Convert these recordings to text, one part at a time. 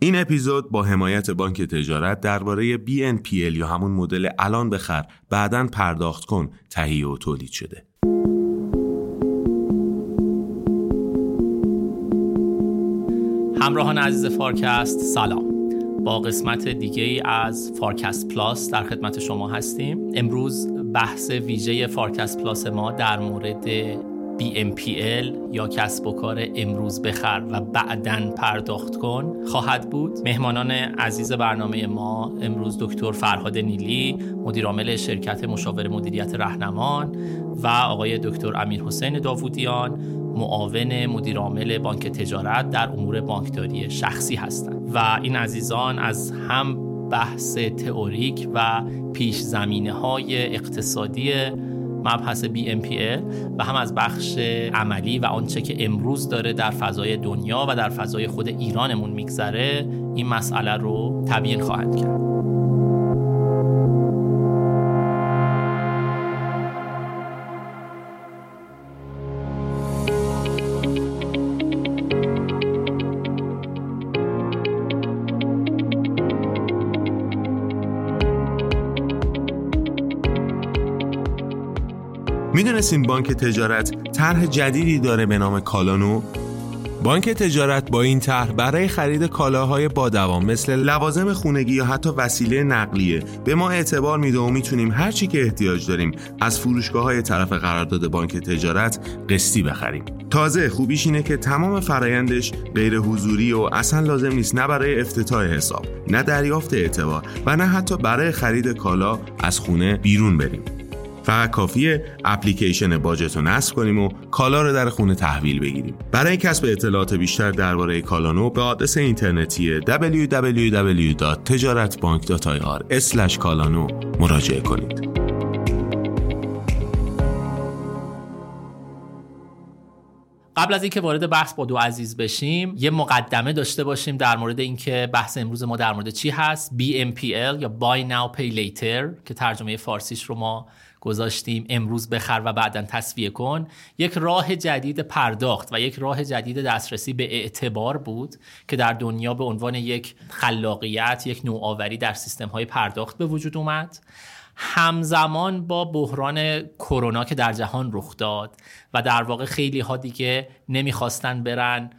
این اپیزود با حمایت بانک تجارت درباره BNPL یا همون مدل الان بخر بعدا پرداخت کن تهیه و تولید شده. همراهان عزیز فارکست سلام با قسمت دیگه ای از فارکست پلاس در خدمت شما هستیم امروز بحث ویژه فارکست پلاس ما در مورد BNPL یا کسب و کار امروز بخر و بعدا پرداخت کن خواهد بود؟ مهمانان عزیز برنامه ما امروز دکتر فرهاد نیلی مدیرعامل شرکت مشاور مدیریت رهنمان و آقای دکتر امیر حسین داوودیان معاون مدیرعامل بانک تجارت در امور بانکداری شخصی هستند. و این عزیزان از هم بحث تئوریک و پیش زمینه های اقتصادی مبحث BMPL و هم از بخش عملی و آنچه که امروز داره در فضای دنیا و در فضای خود ایرانمون میگذره این مسئله رو تبیین خواهند کرد. می‌دونستین بانک تجارت طرح جدیدی داره به نام کالانو. بانک تجارت با این طرح برای خرید کالاهای با دوام مثل لوازم خونگی یا حتی وسیله نقلیه به ما اعتبار میده و می‌تونیم هر چی که احتیاج داریم از فروشگاه های طرف قرارداد بانک تجارت قسطی بخریم. تازه خوبیش اینه که تمام فرایندش غیر حضوری و اصلا لازم نیست نه برای افتتاح حساب نه دریافت اعتبار و نه حتی برای خرید کالا از خونه بیرون بریم. فقط کافیه اپلیکیشن باجت رو نصب کنیم و کالا رو در خونه تحویل بگیریم. برای کسب اطلاعات بیشتر درباره کالانو به آدرس اینترنتی www.tijaratbank.ir کالانو مراجعه کنید. قبل از اینکه وارد بحث با دو عزیز بشیم یه مقدمه داشته باشیم در مورد اینکه بحث امروز ما در مورد چی هست؟ BMPL یا Buy Now Pay Later که ترجمه فارسیش رو ما گذاشتیم امروز بخر و بعدا تصویه کن یک راه جدید پرداخت و یک راه جدید دسترسی به اعتبار بود که در دنیا به عنوان یک خلاقیت یک نوآوری در سیستم های پرداخت به وجود اومد. همزمان با بحران کرونا که در جهان رخ داد و در واقع خیلی ها دیگه نمی‌خواستن برن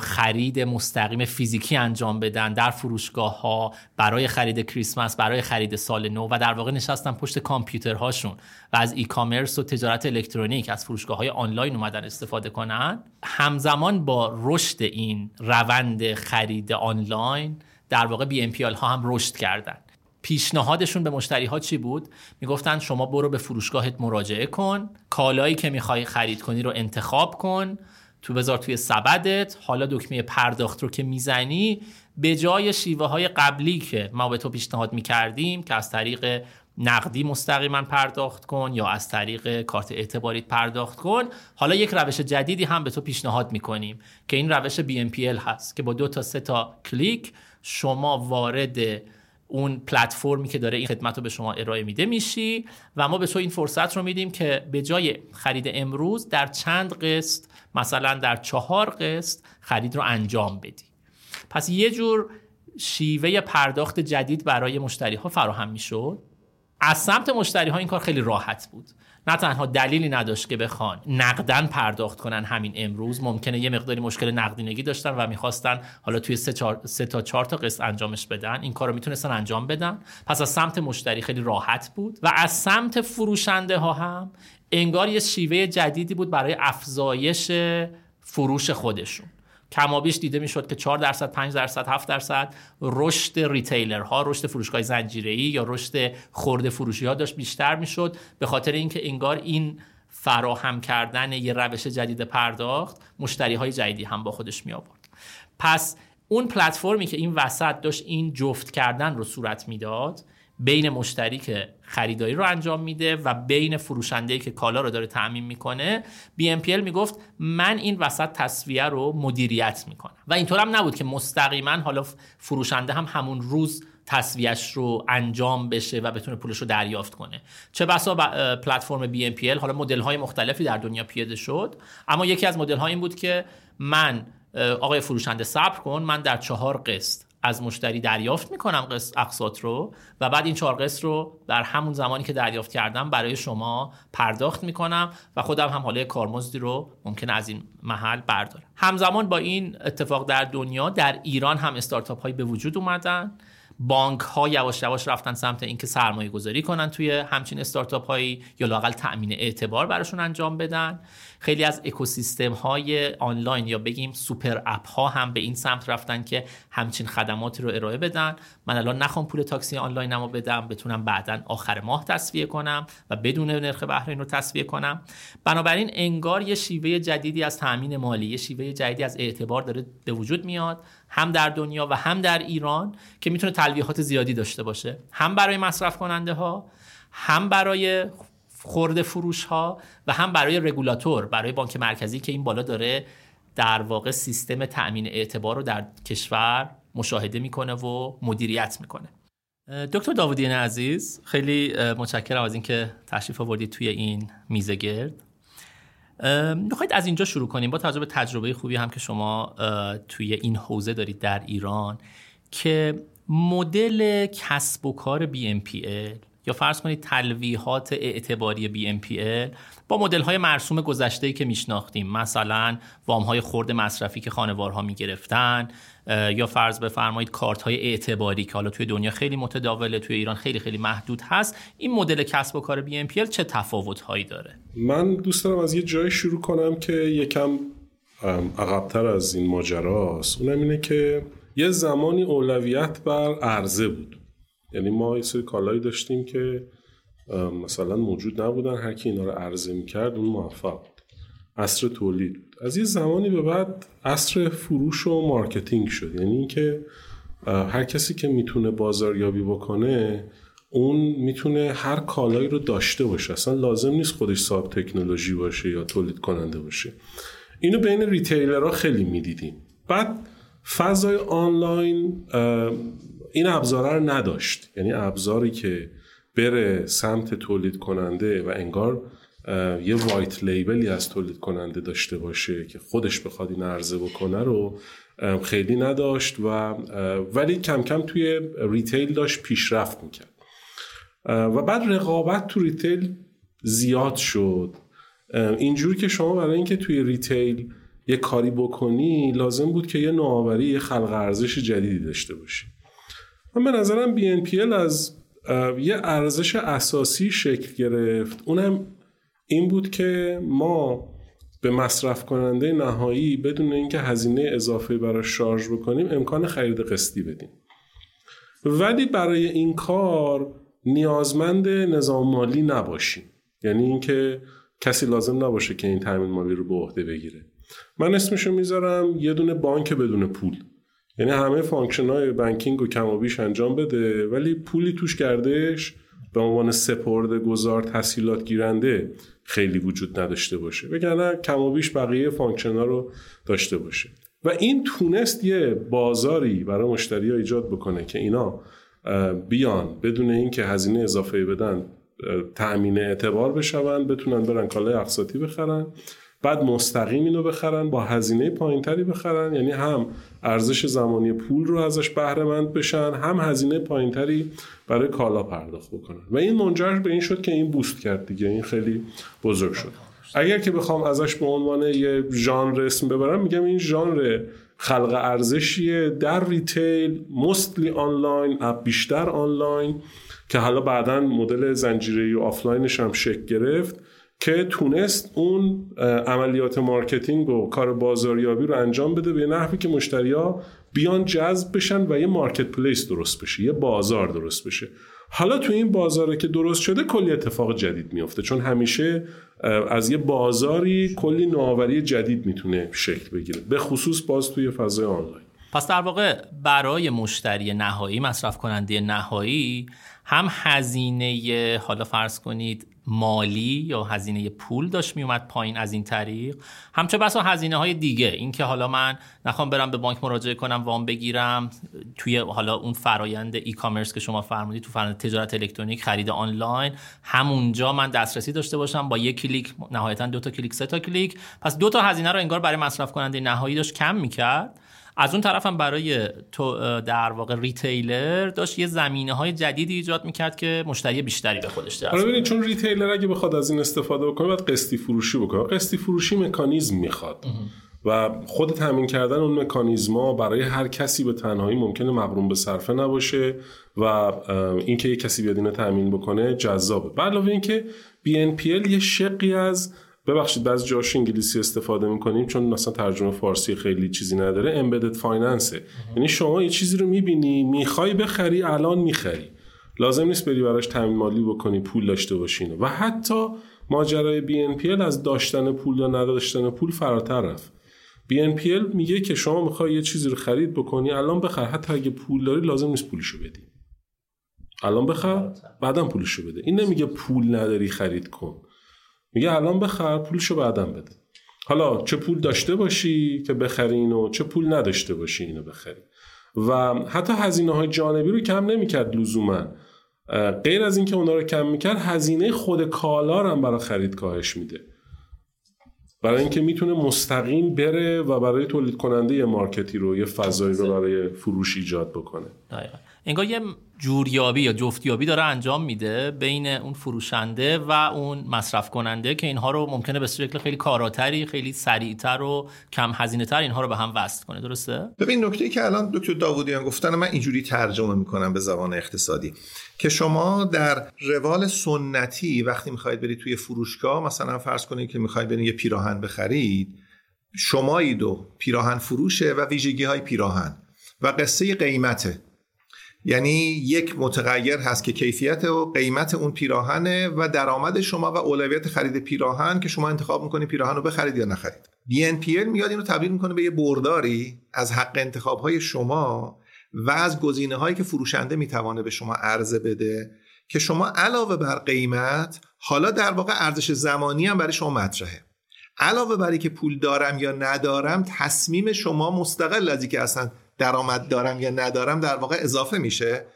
خرید مستقیم فیزیکی انجام بدن در فروشگاه ها برای خرید کریسمس برای خرید سال نو و در واقع نشستن پشت کامپیوترهاشون و از ای کامرس و تجارت الکترونیک از فروشگاه های آنلاین اومدن استفاده کنن. همزمان با رشد این روند خرید آنلاین در واقع بی ام ها هم رشد کردن. پیشنهادشون به مشتری ها چی بود؟ می‌گفتن شما برو به فروشگاهت مراجعه کن کالایی که می‌خوای خرید کنی رو انتخاب کن تو بذار توی سبدت حالا دکمه پرداخت رو که می‌زنی به جای شیوه های قبلی که ما به تو پیشنهاد می‌کردیم که از طریق نقدی مستقیما پرداخت کن یا از طریق کارت اعتباریت پرداخت کن حالا یک روش جدیدی هم به تو پیشنهاد می‌کنیم که این روش BNPL هست که با دو تا سه تا کلیک شما وارد اون پلتفرمی که داره این خدمت رو به شما ارائه میده میشی و ما به تو این فرصت رو میدیم که به جای خرید امروز در چند قسط مثلا در چهار قسط خرید رو انجام بدی. پس یه جور شیوه پرداخت جدید برای مشتری ها فراهم می‌شد. از سمت مشتری ها این کار خیلی راحت بود. نه تنها دلیلی نداشت که بخوان نقدن پرداخت کنن همین امروز ممکنه یه مقداری مشکل نقدینگی داشتن و می‌خواستن حالا توی سه, چار، سه تا چهار تا قسط انجامش بدن. این کار رو می‌تونستن انجام بدن. پس از سمت مشتری خیلی راحت بود و از سمت فروشنده ها هم انگار یه شیوه جدیدی بود برای افزایش فروش خودشون. کمابیش دیده می‌شد که 4 درصد 5 درصد 7 درصد رشد ریتیلرها رشد فروشگاه زنجیره‌ای یا رشد خورده فروشی ها داشت بیشتر می‌شد. به خاطر اینکه انگار این فراهم کردن یه روش جدید پرداخت مشتری های جدیدی هم با خودش می آورد پس اون پلتفرمی که این وسط داشت این جفت کردن رو صورت می‌داد بین مشتری که خریداری رو انجام میده و بین فروشنده که کالا رو داره تعمین می‌کنه BNPL می‌گفت من این وسط تصویه رو مدیریت می‌کنم. و اینطور هم نبود که مستقیما حالا فروشنده هم همون روز تصویهش رو انجام بشه و بتونه پولش رو دریافت کنه. چه بسا پلتفرم BNPL حالا مدل های مختلفی در دنیا پیاده شد. اما یکی از مدل ها این بود که من آقای فروشنده صبر کن من در چهار قسط از مشتری دریافت می‌کنم اقساط رو و بعد این چهار قسط رو در همون زمانی که دریافت کردم برای شما پرداخت می‌کنم و خودم هم حاله کارمزدی رو ممکنه از این محل بردارم. همزمان با این اتفاق در دنیا در ایران هم استارتاپ هایی به وجود اومدن. بانک ها یواش یواش رفتن سمت اینکه سرمایه گذاری کنن توی همچین استارتاپ هایی یا لاقل تأمین اعتبار براشون انجام بدن. خیلی از اکوسیستم های آنلاین یا بگیم سوپر اپ ها هم به این سمت رفتن که همچین خدماتی رو ارائه بدن. من الان نخوام پول تاکسی آنلاین رو بدم بتونم بعدا آخر ماه تصویه کنم و بدون نرخ بهره رو تصویه کنم. بنابراین انگار یه شیوه جدیدی از تامین مالی یه شیوه جدیدی از اعتبار داره به وجود میاد هم در دنیا و هم در ایران که می‌تونه تلویحات زیادی داشته باشه. هم برای مصرف کننده ها هم برای خورده فروش ها و هم برای رگولاتور برای بانک مرکزی که این بالا داره در واقع سیستم تأمین اعتبار رو در کشور مشاهده می‌کنه و مدیریت می‌کنه. دکتر داودین عزیز خیلی متشکرم از اینکه تشریف آوردید توی این میزه گرد. می‌خواید از اینجا شروع کنیم با توجه به تجربه خوبی هم که شما توی این حوزه دارید در ایران که مدل کسب و کار BNPL فرض کنید تلویحات اعتباری BNPL با مدل های مرسوم گذشته که میشناختیم. مثلا وام های خورد مصرفی که خانوارها می‌گرفتن یا فرض بفرمایید کارت های اعتباری که حالا توی دنیا خیلی متداوله توی ایران خیلی خیلی محدود هست. این مدل کسب و کار BNPL چه تفاوت هایی داره؟ من دوست دارم از یه جای شروع کنم که یکم عقبتر از این ماجراست. اونم اینه که یه زمانی اولویت بر عرضه بود. یعنی ما یه سری کالایی داشتیم که مثلا موجود نبودن هر کی اینا رو عرضه می‌کرد اون موفق بود. عصر تولید بود. از یه زمانی به بعد عصر فروش و مارکتینگ شد. یعنی اینکه هر کسی که می‌تونه بازاریابی بکنه اون می‌تونه هر کالایی رو داشته باشه. اصلا لازم نیست خودش صاحب تکنولوژی باشه یا تولید کننده باشه. اینو بین retailer ها خیلی می‌دیدیم. بعد فضای آنلاین این ابزاره رو نداشت. یعنی ابزاری که بره سمت تولید کننده و انگار یه white label ی از تولید کننده داشته باشه که خودش بخواد این عرضه بکنه رو خیلی نداشت و ولی کم کم توی retail داشت پیشرفت می‌کرد. و بعد رقابت تو retail زیاد شد. اینجوری که شما برای اینکه توی ریتیل یه کاری بکنی لازم بود که یه نوآوری یه خلق ارزش جدیدی داشته باشی. من به نظرم BNPL از یه ارزش اساسی شکل گرفت. اونم این بود که ما به مصرف کننده نهایی بدون اینکه هزینه اضافه برای شارژ بکنیم امکان خرید قسطی بدیم. ولی برای این کار نیازمند نظام مالی نباشیم. یعنی اینکه کسی لازم نباشه که این تامین مالی رو به عهده بگیره. من اسمشو می‌ذارم یه دونه بانک بدون پول. یعنی همه function های banking و کمابیش انجام بده ولی پولی توش گردش به عنوان سپرده گذار تسهیلات گیرنده خیلی وجود نداشته باشه. وگرنه کمابیش بقیه function ها رو داشته باشه. و این تونست یه بازاری برای مشتری ها ایجاد بکنه که اینا بیان بدون اینکه هزینه اضافه بدن تأمین اعتبار بشون بتونن برن کالای اقساطی بخرن. بعد مستقیم اینو بخرن با هزینه پایینتری بخرن. یعنی هم ارزش زمانی پول رو ازش بهره مند بشن هم هزینه پایینتری برای کالا پرداخت بکنن. و این منجر به این شد که این بوست کرد دیگه. این خیلی بزرگ شد. اگر که بخوام ازش به عنوان یه ژانر اسم ببرم میگم این ژانر خلق ارزشیه در retail mostly آنلاین اپ بیشتر آنلاین که حالا بعدا مدل زنجیره و آفلاینش هم شکل گرفت. که تونست اون عملیات marketing و کار بازاریابی رو انجام بده به نحوی که مشتریا بیان جذب بشن و یه marketplace درست بشه یه بازار درست بشه. حالا تو این بازاره که درست شده کلی اتفاق جدید میفته چون همیشه از یه بازاری کلی نوآوری جدید می‌تونه شکل بگیره به خصوص باز توی فضای آنلاین. پس در واقع برای مشتری نهایی مصرف کننده نهایی هم هزینه حالا فرض کنید مالی یا هزینه پول داشت میومد پایین از این طریق. همچه بسا هزینه های دیگه. اینکه حالا من نخوام برم به بانک مراجعه کنم وام بگیرم توی حالا اون فرایند ای کامرس که شما فرمودید تو فرآیند تجارت الکترونیک خرید آنلاین همونجا من دسترسی داشته باشم. با یک کلیک نهایتا دو تا کلیک سه تا کلیک. پس دو تا هزینه رو انگار برای مصرف کننده نهایی داشت کم می‌کرد. از اون طرف هم برای تو در واقع retailer داشت یه زمینه های جدیدی ایجاد می‌کرد که مشتری بیشتری به خودش دست ببینید چون retailer اگه بخواد از این استفاده بکنه باید قسطی فروشی بکنه. قسطی فروشی مکانیزم می‌خواد. و خود تامین کردن اون مکانیزما برای هر کسی به تنهایی ممکنه مقرون به صرفه نباشه و اینکه یه کسی بیاد اینو تامین بکنه جذابه. به علاوه اینکه BNPL یه شقی از ببخشید بعضی جاش انگلیسی استفاده می‌کنیم چون مثلا ترجمه فارسی خیلی چیزی نداره امبدد فایننسه یعنی شما یه چیزی رو می‌بینی می‌خوای بخری الان می‌خری. لازم نیست بری براش تامین مالی بکنی پول داشته باشین و حتی ماجرای BNPL از داشتن پول یا نداشتن پول فراتر رفت. BNPL میگه که شما می‌خوای یه چیزی رو خرید بکنی الان بخر. حتی اگه پول داری لازم نیست پولشو بدی. الان بخر بعدم پولشو بده. این نمیگه پول نداری خرید کن. میگه الان بخر پولشو بعدم بده. حالا چه پول داشته باشی که بخری اینو چه پول نداشته باشی اینو بخری و حتی هزینه های جانبی رو کم نمی‌کرد لزوما. غیر از اینکه اونا رو کم می‌کرد هزینه خود کالا هم برای خرید کاهش میده. برای اینکه می‌تونه مستقیم بره و برای تولید کننده یه مارکتی رو یه فضایی رو برای فروش ایجاد بکنه. دقیقا. انگار یه جوریابی یا جفتیابی داره انجام میده بین اون فروشنده و اون مصرف کننده که اینها رو ممکنه به شکل خیلی کاراتری خیلی سریعتر و کم هزینه تر اینها رو به هم وصل کنه. درسته؟ ببین نکته که الان دکتر داوودیان گفتن من اینجوری ترجمه می‌کنم به زبان اقتصادی که شما در روال سنتی وقتی می‌خواید برید توی فروشگاه مثلا فرض کنید که می‌خواید برید یه پیراهن بخرید شمایید و پیراهن فروشه و ویژگی های پیراهن و قصه قیمته. یعنی یک متغیر هست که کیفیت و قیمت اون پیراهنه و درآمد شما و اولویت خرید پیراهن که شما انتخاب می‌کنید پیراهن رو بخرید یا نخرید. BNPL میاد اینو تبدیل می‌کنه به یه برداری از حق انتخاب های شما و از گزینه هایی که فروشنده می‌توانه به شما عرضه بده که شما علاوه بر قیمت حالا در واقع ارزش زمانی هم برای شما مطرحه. علاوه بر که پول دارم یا ندارم تصمیم شما مستقل از که اصلا درآمد دارم یا ندارم در واقع اضافه میشه.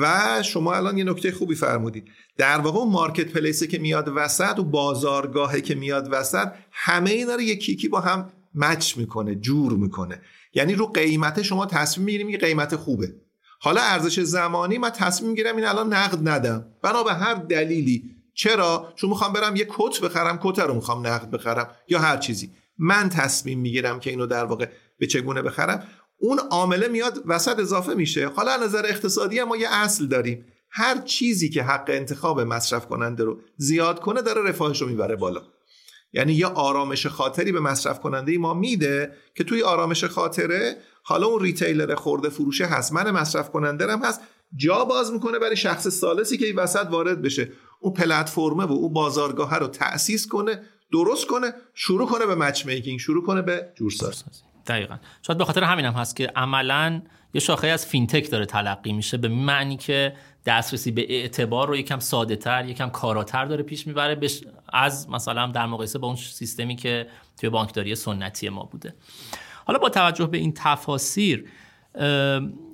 و شما الان یه نکته خوبی فرمودید. در واقع اون مارکت پلیسه که میاد وسط و بازارگاهه که میاد وسط همه اینا رو یکی یکی با هم مچ می‌کنه جور می‌کنه. یعنی رو قیمت شما تصمیم می‌گیریم که قیمت خوبه. حالا ارزش زمانی من تصمیم می‌گیرم این الان نقد ندم. بنا به هر دلیلی چرا؟ چون می‌خوام برم یه کت بخرم کت رو می‌خوام نقد بخرم یا هر چیزی. من تصمیم می‌گیرم که اینو در واقع به چگونه بخرم. اون عامله میاد وسط اضافه میشه. حالا نظر اقتصادی ما یه اصل داریم. هر چیزی که حق انتخاب مصرف کننده رو زیاد کنه داره رفاهش رو می‌بره بالا. یعنی یه آرامش خاطری به مصرف کننده ما میده که توی آرامش خاطره حالا اون ریتیلر خورده فروشه هست من مصرف کننده هم هست. جا باز می‌کنه برای شخص سالسی که این وسط وارد بشه. اون پلتفرمه و اون بازارگاه رو تأسیس کنه درست کنه شروع کنه به مچ میکینگ شروع کنه به جورسازی. دقیقا. شاید به خاطر همین هم هست که عملا یه شاخه از فینتک داره تلقی میشه به معنی که دسترسی به اعتبار رو یکم ساده تر یکم کاراتر داره پیش می‌بره از مثلا در مقایسه با اون سیستمی که توی بانکداری سنتی ما بوده. حالا با توجه به این تفاسیر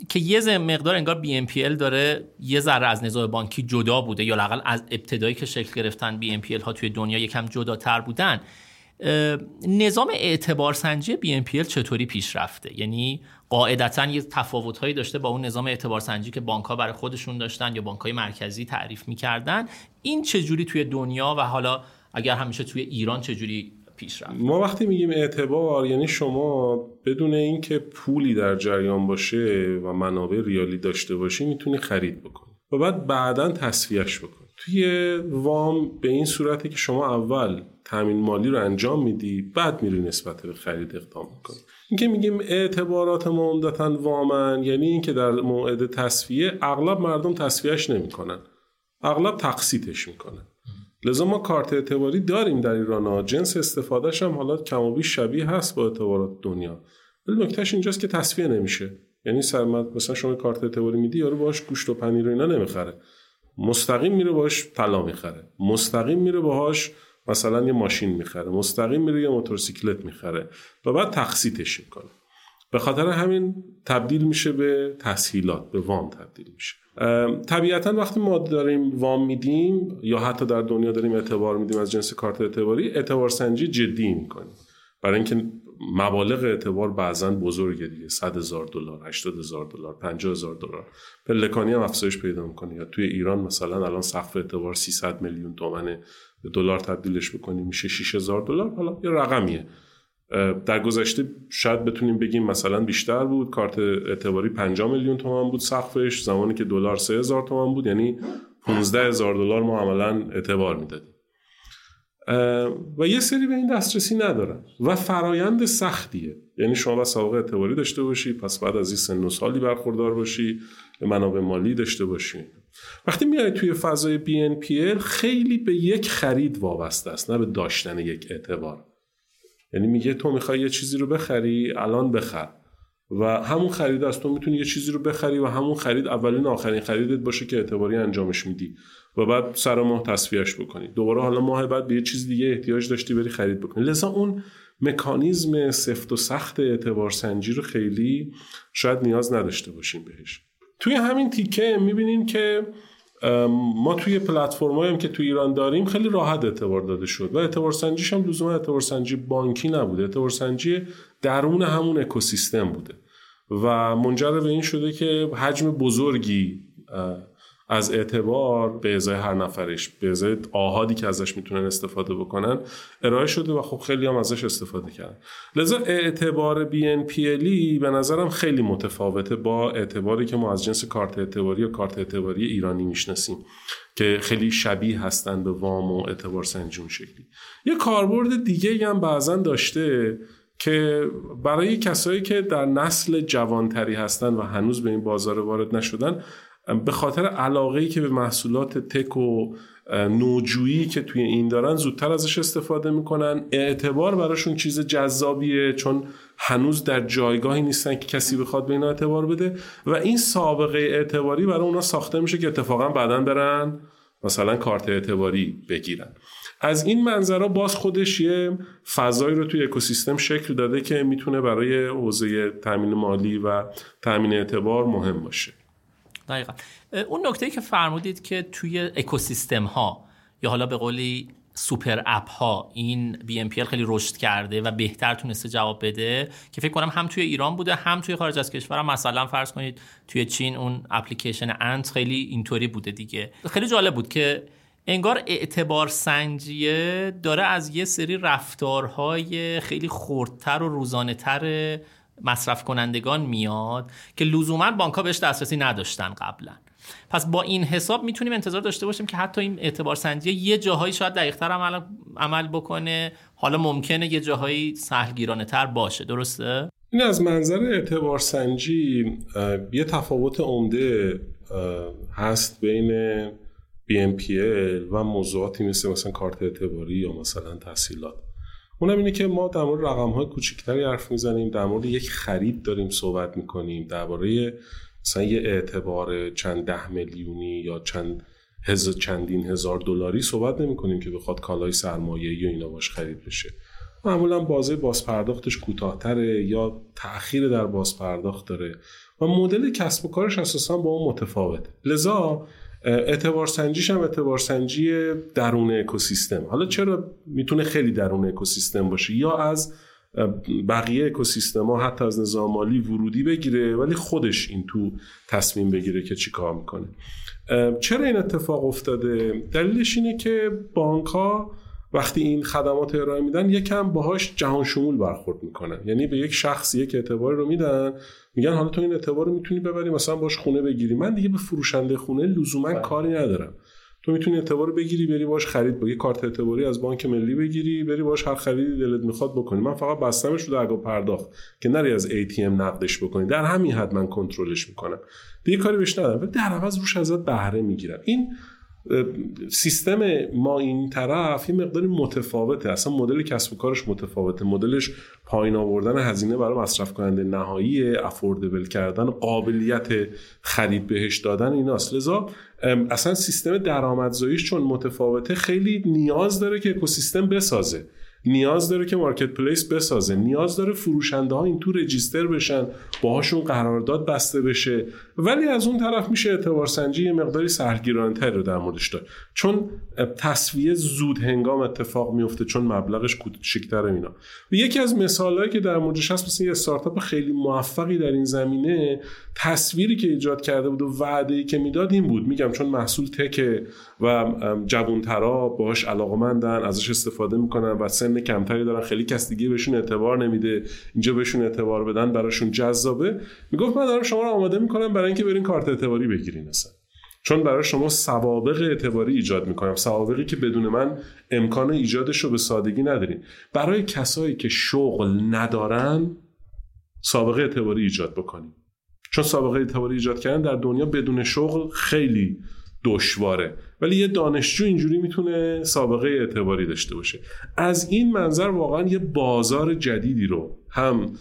که یه مقدار انگار BNPL داره یه ذره از نظام بانکی جدا بوده یا لاقل از ابتدایی که شکل گرفتن BNPL ها توی دنیا یکم جداتر بودن نظام اعتبار سنجی BNPL چطوری پیش رفته؟ یعنی قاعدتا یه تفاوتهایی داشته با اون نظام اعتبار سنجی که بانک ها برای خودشون داشتن یا بانک های مرکزی تعریف می‌کردن. این چجوری توی دنیا و حالا اگر همیشه توی ایران چجوری پیش رفت؟ ما وقتی میگیم اعتبار یعنی شما بدون اینکه پولی در جریان باشه و منابع ریالی داشته باشی می‌تونی خرید بکنی و بعد بعدا تصفیهش بکنی. توی وام به این صورتی که شما اول تامین مالی رو انجام میدی بعد میری نسبت به خرید اقدام می‌کنی. اینکه میگیم اعتبارات ما عمدتا وامن یعنی اینکه در موعد تصفیه اغلب مردم تصفیهش نمی‌کنن. اغلب تقسیطش می‌کنن. لذا ما کارت اعتباری داریم در ایران ها. جنس استفادهش هم حالا کم و بیش شبیه هست با اعتبارات دنیا. ولی نکتهش اینجاست که تصفیه نمیشه. یعنی سرمت مثلا شما کارت اعتباری میدی یارو باش گوشت و پنیر و اینا نمی‌خره. مستقیم میره باهاش طلا می‌خره. مستقیم میره باهاش مثلا یه ماشین می‌خره مستقیم میره یه موتورسیکلت می‌خره و بعد تقسیطش می‌کنه. به خاطر همین تبدیل میشه به تسهیلات به وام تبدیل میشه. طبیعتا وقتی ما داریم وام میدیم یا حتی در دنیا داریم اعتبار میدیم از جنس کارت اعتباری اعتبار سنجی جدی می‌کنیم. برای اینکه مبالغ اعتبار بعضا بزرگه دیگه 100 هزار دلار 80 هزار دلار 50 هزار دلار. پلکانی هم افزایش پیدا می‌کنه. یا توی ایران مثلا الان سقف اعتبار 300 میلیون تومن دلار تبدیلش بکنیم میشه 6000 دلار. حالا یه رقمیه. در گذشته شاید بتونیم بگیم مثلا بیشتر بود. کارت اعتباری 5 میلیون تومان بود سقفش زمانی که دلار 3000 تومان بود یعنی 15 هزار دلار ما عملا اعتبار می‌دادیم. و یه سری به این دسترسی ندارن. و فرایند سختیه. یعنی شما با سابقه اعتباری داشته باشی پس بعد از این سن و سالی برخوردار باشی به منابع مالی داشته باشی. وقتی میای توی فضای BNPL خیلی به یک خرید وابسته است نه به داشتن یک اعتبار. یعنی میگه تو می‌خوای یه چیزی رو بخری الان بخر. و همون خرید از تو می‌تونی یه چیزی رو بخری و همون خرید اولین آخرین خریدت باشه که اعتباری انجامش میدی. و بعد سر ماه تصفیهش بکنی. دوباره حالا ماه بعد به یه چیز دیگه احتیاج داشتی بری خرید بکنی. لذا اون مکانیزم سفت و سخت اعتبار سنجی رو خیلی شاید نیاز نداشته باشیم بهش. توی همین تیکه می‌بینیم که ما توی پلتفرم هم که توی ایران داریم خیلی راحت اعتبار داده شد. و اعتبار سنجیش هم لزوما اعتبار سنجی بانکی نبوده. اعتبار سنجی درون همون اکوسیستم بوده. و منجر به این شده که حجم بزرگی از اعتبار به ازای هر نفرش به ازای آهادی که ازش می‌تونن استفاده بکنن ارائه شده و خب خیلی هم ازش استفاده کردن. لذا اعتبار BNPL به نظرم خیلی متفاوته با اعتباری که ما از جنس کارت اعتباری یا کارت اعتباری ایرانی می‌شناسیم که خیلی شبیه هستن به وام و اعتبار سنجون شکلی. یه کاربرد دیگه هم بعضا داشته که برای کسایی که در نسل جوانتری هستن و هنوز به این بازار وارد نشدن به خاطر علاقه که به محصولات تک و نوجویی که توی این دارن زودتر ازش استفاده می‌کنن. اعتبار براشون چیز جذابیه چون هنوز در جایگاهی نیستن که کسی بخواد به اینا اعتبار بده. و این سابقه اعتباری برای اونا ساخته میشه که اتفاقا بعدا برن مثلا کارت اعتباری بگیرن. از این منظره باز خودش یه فضایی رو توی اکوسیستم شکل داده که می‌تونه برای حوزه تامین مالی و تامین اعتبار مهم باشه. دقیقا. اون نکته که فرمودید که توی اکوسیستم ها یا حالا به قولی سوپر اپ ها این BNPL خیلی رشد کرده و بهتر تونسته جواب بده که فکر کنم هم توی ایران بوده هم توی خارج از کشور هم مثلا فرض کنید توی چین اون اپلیکیشن انت خیلی اینطوری بوده دیگه. خیلی جالب بود که انگار اعتبار سنجیه داره از یه سری رفتارهای خیلی خردتر و روزانه تر مصرف کنندگان میاد که لزوما بانک ها بهش دسترسی نداشتن قبلا. پس با این حساب می‌تونیم انتظار داشته باشیم که حتی این اعتبار سنجی یه جاهایی شاید دقیقتر عمل, عمل بکنه. حالا ممکنه یه جاهایی سهلگیرانه تر باشه. درسته؟ این از منظر اعتبار سنجی یه تفاوت عمده هست بین BNPL و موضوعاتی مثل مثلا کارت اعتباری یا مثلا تحصیلات. اونم اینه که ما در مورد رقم های کوچکتری حرف می‌زنیم در مورد یک خرید داریم صحبت می‌کنیم درباره مثلا یه اعتبار چند ده میلیونی یا چند هز چندین هزار دلاری صحبت نمی کنیم که بخواد کالای سرمایه یا اینا باش خرید بشه. معمولا بازه بازپرداختش کوتاهتره یا تأخیر در بازپرداخت داره و مدل کسب و کارش اساسا با اون متفاوته. لذا اعتبار سنجیش هم اعتبار سنجی درون اکوسیستم. حالا چرا می‌تونه خیلی درون اکوسیستم باشه؟ یا از بقیه اکوسیستم ها حتی از نظام مالی ورودی بگیره ولی خودش این تو تصمیم بگیره که چی کار می‌کنه. چرا این اتفاق افتاده؟ دلیلش اینه که بانک ها وقتی این خدمات ارائه میدن یکم باهاش جهان شمول برخورد می‌کنن. یعنی به یک شخص یک اعتباری رو میدن میگن حالا تو این اعتبار رو می‌تونی ببری مثلا باش خونه بگیری. من دیگه به فروشنده خونه لزوما بله. کاری ندارم. تو می‌تونی اعتبار بگیری بری باش خرید با یه کارت اعتباری از بانک ملی بگیری بری باش هر خریدی دلت می‌خواد بکنی. من فقط بستمش رو درگاه پرداخت که نری از ATM نقدش بکنی. در همین حد من کنترلش می‌کنم. دیگه کاری بهش ندارم. در عوض روش ازت بهره می‌گیرم. این سیستم ما این طرف یه مقداری متفاوته. اصلا مدل کسب و کارش متفاوته. مدلش پایین آوردن هزینه برای مصرف کننده نهایی افوردبل کردن قابلیت خرید بهش دادن ایناست. لذا اصلا سیستم درآمدزاییش چون متفاوته خیلی نیاز داره که اکوسیستم بسازه. نیاز داره که مارکت پلیس بسازه. نیاز داره فروشنده ها این تو رجیستر بشن باهاشون قرارداد بسته بشه. ولی از اون طرف میشه اعتبار سنجی یه مقداری سرگیرانتر رو در موردش داره چون تصویه زود هنگام اتفاق میفته چون مبلغش کوچیک‌تر اینا. و یکی از مثالهایی که در موردش هست مثل یه استارتاپ خیلی موفقی در این زمینه تصویری که ایجاد کرده بود و وعده که می‌داد این بود. میگم چون محصول تکه و جوانترا باش علاقمندن ازش استفاده می‌کنن و سن کمتری دارن. خیلی کس دیگه بهشون اعتبار نمیده اینجا بهشون اعتبار بدن براشون جذابه. می‌گفت من دارم شما رو آماده می‌کنم برای اینکه برین کارت اعتباری بگیرین اصلا. چون برای شما سوابق اعتباری ایجاد می‌کنم. سوابقی که بدون من امکان ایجادش رو به سادگی ندارین. برای کسایی که شغل ندارن سابقه اعتباری ایجاد بکنیم چون سابقه اعتباری ایجاد کردن در دنیا بدون شغل خیلی دشواره. ولی یه دانشجو اینجوری می‌تونه سابقه اعتباری داشته باشه. از این منظر واقعا یه بازار جدیدی رو هم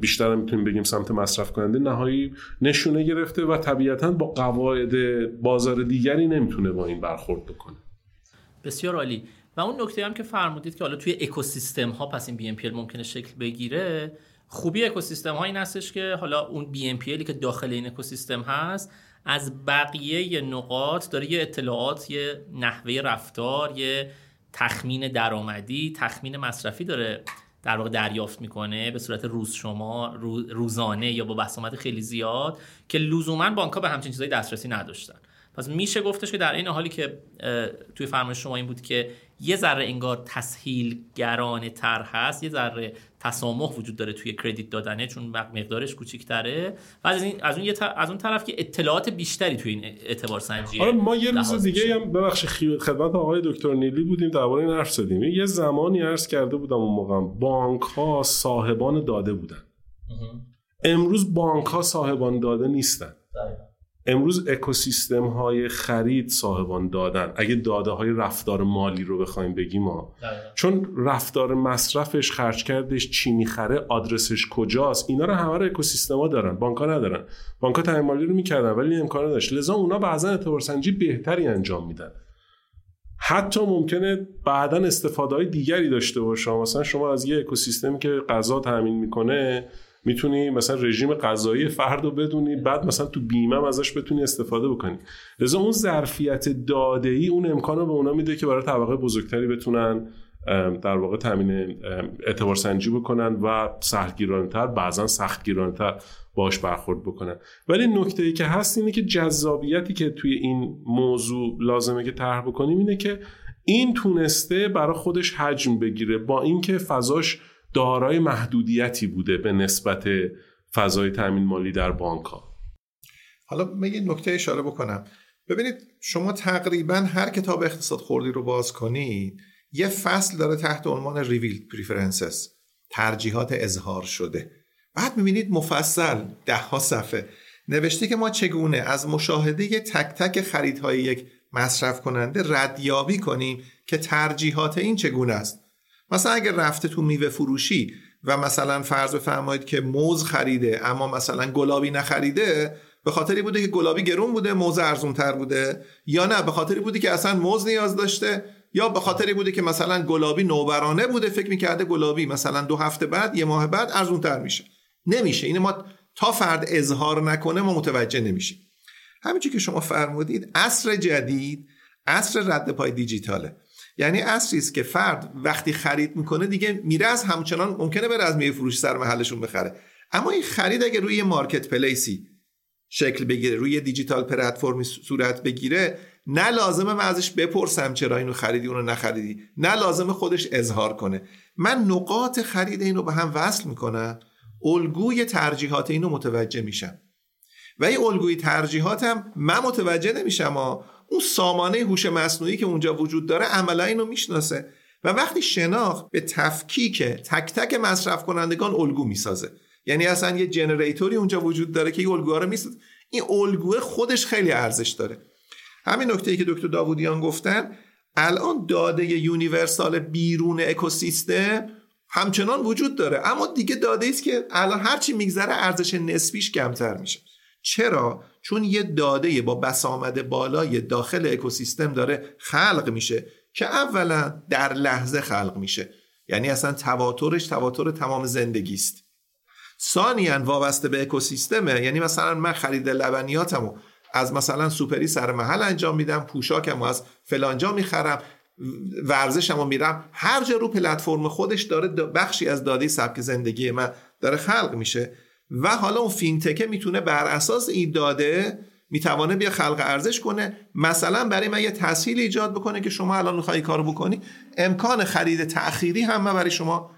بیشتر می‌تونیم بگیم سمت مصرف کننده نهایی نشونه گرفته و طبیعتا با قواعد بازار دیگری نمی‌تونه با این برخورد بکنه. بسیار عالی. و اون نکته هم که فرمودید که حالا توی اکوسیستم ها پس این بی ام پی ممکنه شکل بگیره خوبی اکوسیستم ها این هستش که حالا اون بی ام پی که داخل این اکوسیستم هست از بقیه نقاط داره یه اطلاعات یه نحوه رفتار یه تخمین درآمدی تخمین مصرفی داره در واقع دریافت می‌کنه به صورت روز شما روزانه یا با بسامت خیلی زیاد که لزوما بانک به همچین چیزایی دسترسی نداشتن. پس میشه گفتش که در این حالی که توی فرمایش شما این بود که یه ذره انگار تسهیل گرانه تر هست یه ذره تسامح وجود داره توی کردیت دادنه چون مقدارش کوچیک‌تره. و از این از اون از اون طرف که اطلاعات بیشتری توی این اعتبار سنجی آره ما یه روز دیگه هم ببخش خدمت آقای دکتر نیلی بودیم درباره این حرف زدیم. یه زمانی عرض کرده بودم اون موقع بانک ها صاحبان داده بودن. امروز بانک ها صاحبان داده نیستن. امروز اکوسیستم های خرید صاحبان دادن. اگه داده های رفتار مالی رو بخوایم بگیم ما چون رفتار مصرفش خرج کردش چی می‌خره آدرسش کجاست اینا رو همه رو ها دارن. بانک ندارن. بانک ها مالی رو می‌کردن ولی امکان داشت لذا اونا بعضا اعتبار سنجی بهتری انجام میدن. حتی ممکنه بعدا استفاده های دیگری داشته باشه. مثلا شما از یه اکوسیستمی که غذا تامین می‌کنه می‌تونی مثلا رژیم غذایی فرد رو بدونی بعد مثلا تو بیمه ازش بتونی استفاده بکنی. لذا اون ظرفیت داده ای اون امکان رو به اونا میده که برای طبقه بزرگتری بتونن در واقع تامین اعتبار سنجی بکنن و سختگیرانتر بعضا سختگیرانتر باش برخورد بکنن. ولی نکته ای که هست اینه که جذابیتی که توی این موضوع لازمه که طرح بکنیم اینه که این تونسته برای خودش حجم بگیره با اینکه فضاش دارای محدودیتی بوده به نسبت فضای تامین مالی در بانک ها. حالا من یه نکته اشاره بکنم. ببینید شما تقریبا هر کتاب اقتصاد خردی رو باز کنید یه فصل داره تحت عنوان revealed preferences ترجیحات اظهار شده. بعد می‌بینید مفصل ده ها صفحه. نوشته که ما چگونه از مشاهده تک تک خریدهای یک مصرف کننده ردیابی کنیم که ترجیحات این چگونه است؟ مثلا اگر رفته تو میوه فروشی و مثلا فرض بفرمایید که موز خریده اما مثلا گلابی نخریده به خاطری بوده که گلابی گرون بوده موز ارزون تر بوده؟ یا نه به خاطری بوده که اصلا موز نیاز داشته؟ یا به خاطری بوده که مثلا گلابی نوبرانه بوده فکر می‌کرده گلابی مثلا دو هفته بعد یه ماه بعد ارزون تر میشه؟ نمیشه. این ما تا فرد اظهار نکنه ما متوجه نمیشیم. همینجور که شما فرمودید عصر جدید عصر رد پای دیجیتاله. یعنی اصلی است که فرد وقتی خرید می‌کنه دیگه میره از همچنان ممکنه بره از میوه فروش سر محلشون بخره. اما این خرید اگه روی مارکت پلیسی شکل بگیره روی دیجیتال پلتفرمی صورت بگیره نه لازمه من ازش بپرسم چرا اینو خریدی اونو نخریدی نه لازمه خودش اظهار کنه. من نقاط خرید اینو به هم وصل می‌کنم الگوی ترجیحات اینو متوجه میشم. و این الگوی ترجیحاتم من متوجه نمیشم اون سامانه هوش مصنوعی که اونجا وجود داره عملا اینو می‌شناسه. و وقتی شناخت به تفکیک تک تک مصرف کنندگان الگو می‌سازه. یعنی اصلا یه generator ی اونجا وجود داره که این الگوها رو می‌سازه. این الگوه خودش خیلی ارزش داره. همین نکته ای که دکتر داوودیان گفتن الان داده universal بیرون اکوسیستم همچنان وجود داره. اما دیگه داده است که الان هرچی میگذره ارزش نسبیش کمتر میشه. چرا؟ چون یه داده با بسامد بالای داخل اکوسیستم داره خلق میشه که اولا در لحظه خلق میشه. یعنی اصلا تواترش تواتر تمام زندگی است. ثانیا وابسته به اکوسیستمه. یعنی مثلا من خرید لبنیاتمو از مثلا سوپری سر محل انجام میدم پوشاکمو از فلانجا می‌خرم ورزشمو میرم. هر جا رو پلتفرم خودش داره بخشی از داده سبک زندگی من داره خلق میشه. و حالا اون فینتکه می‌تونه بر اساس این داده می‌توانه بیا خلق ارزش کنه. مثلا برای من یه تسهیل ایجاد بکنه که شما الان می‌خوای کارو بکنی. امکان خرید تأخیری هم من برای شما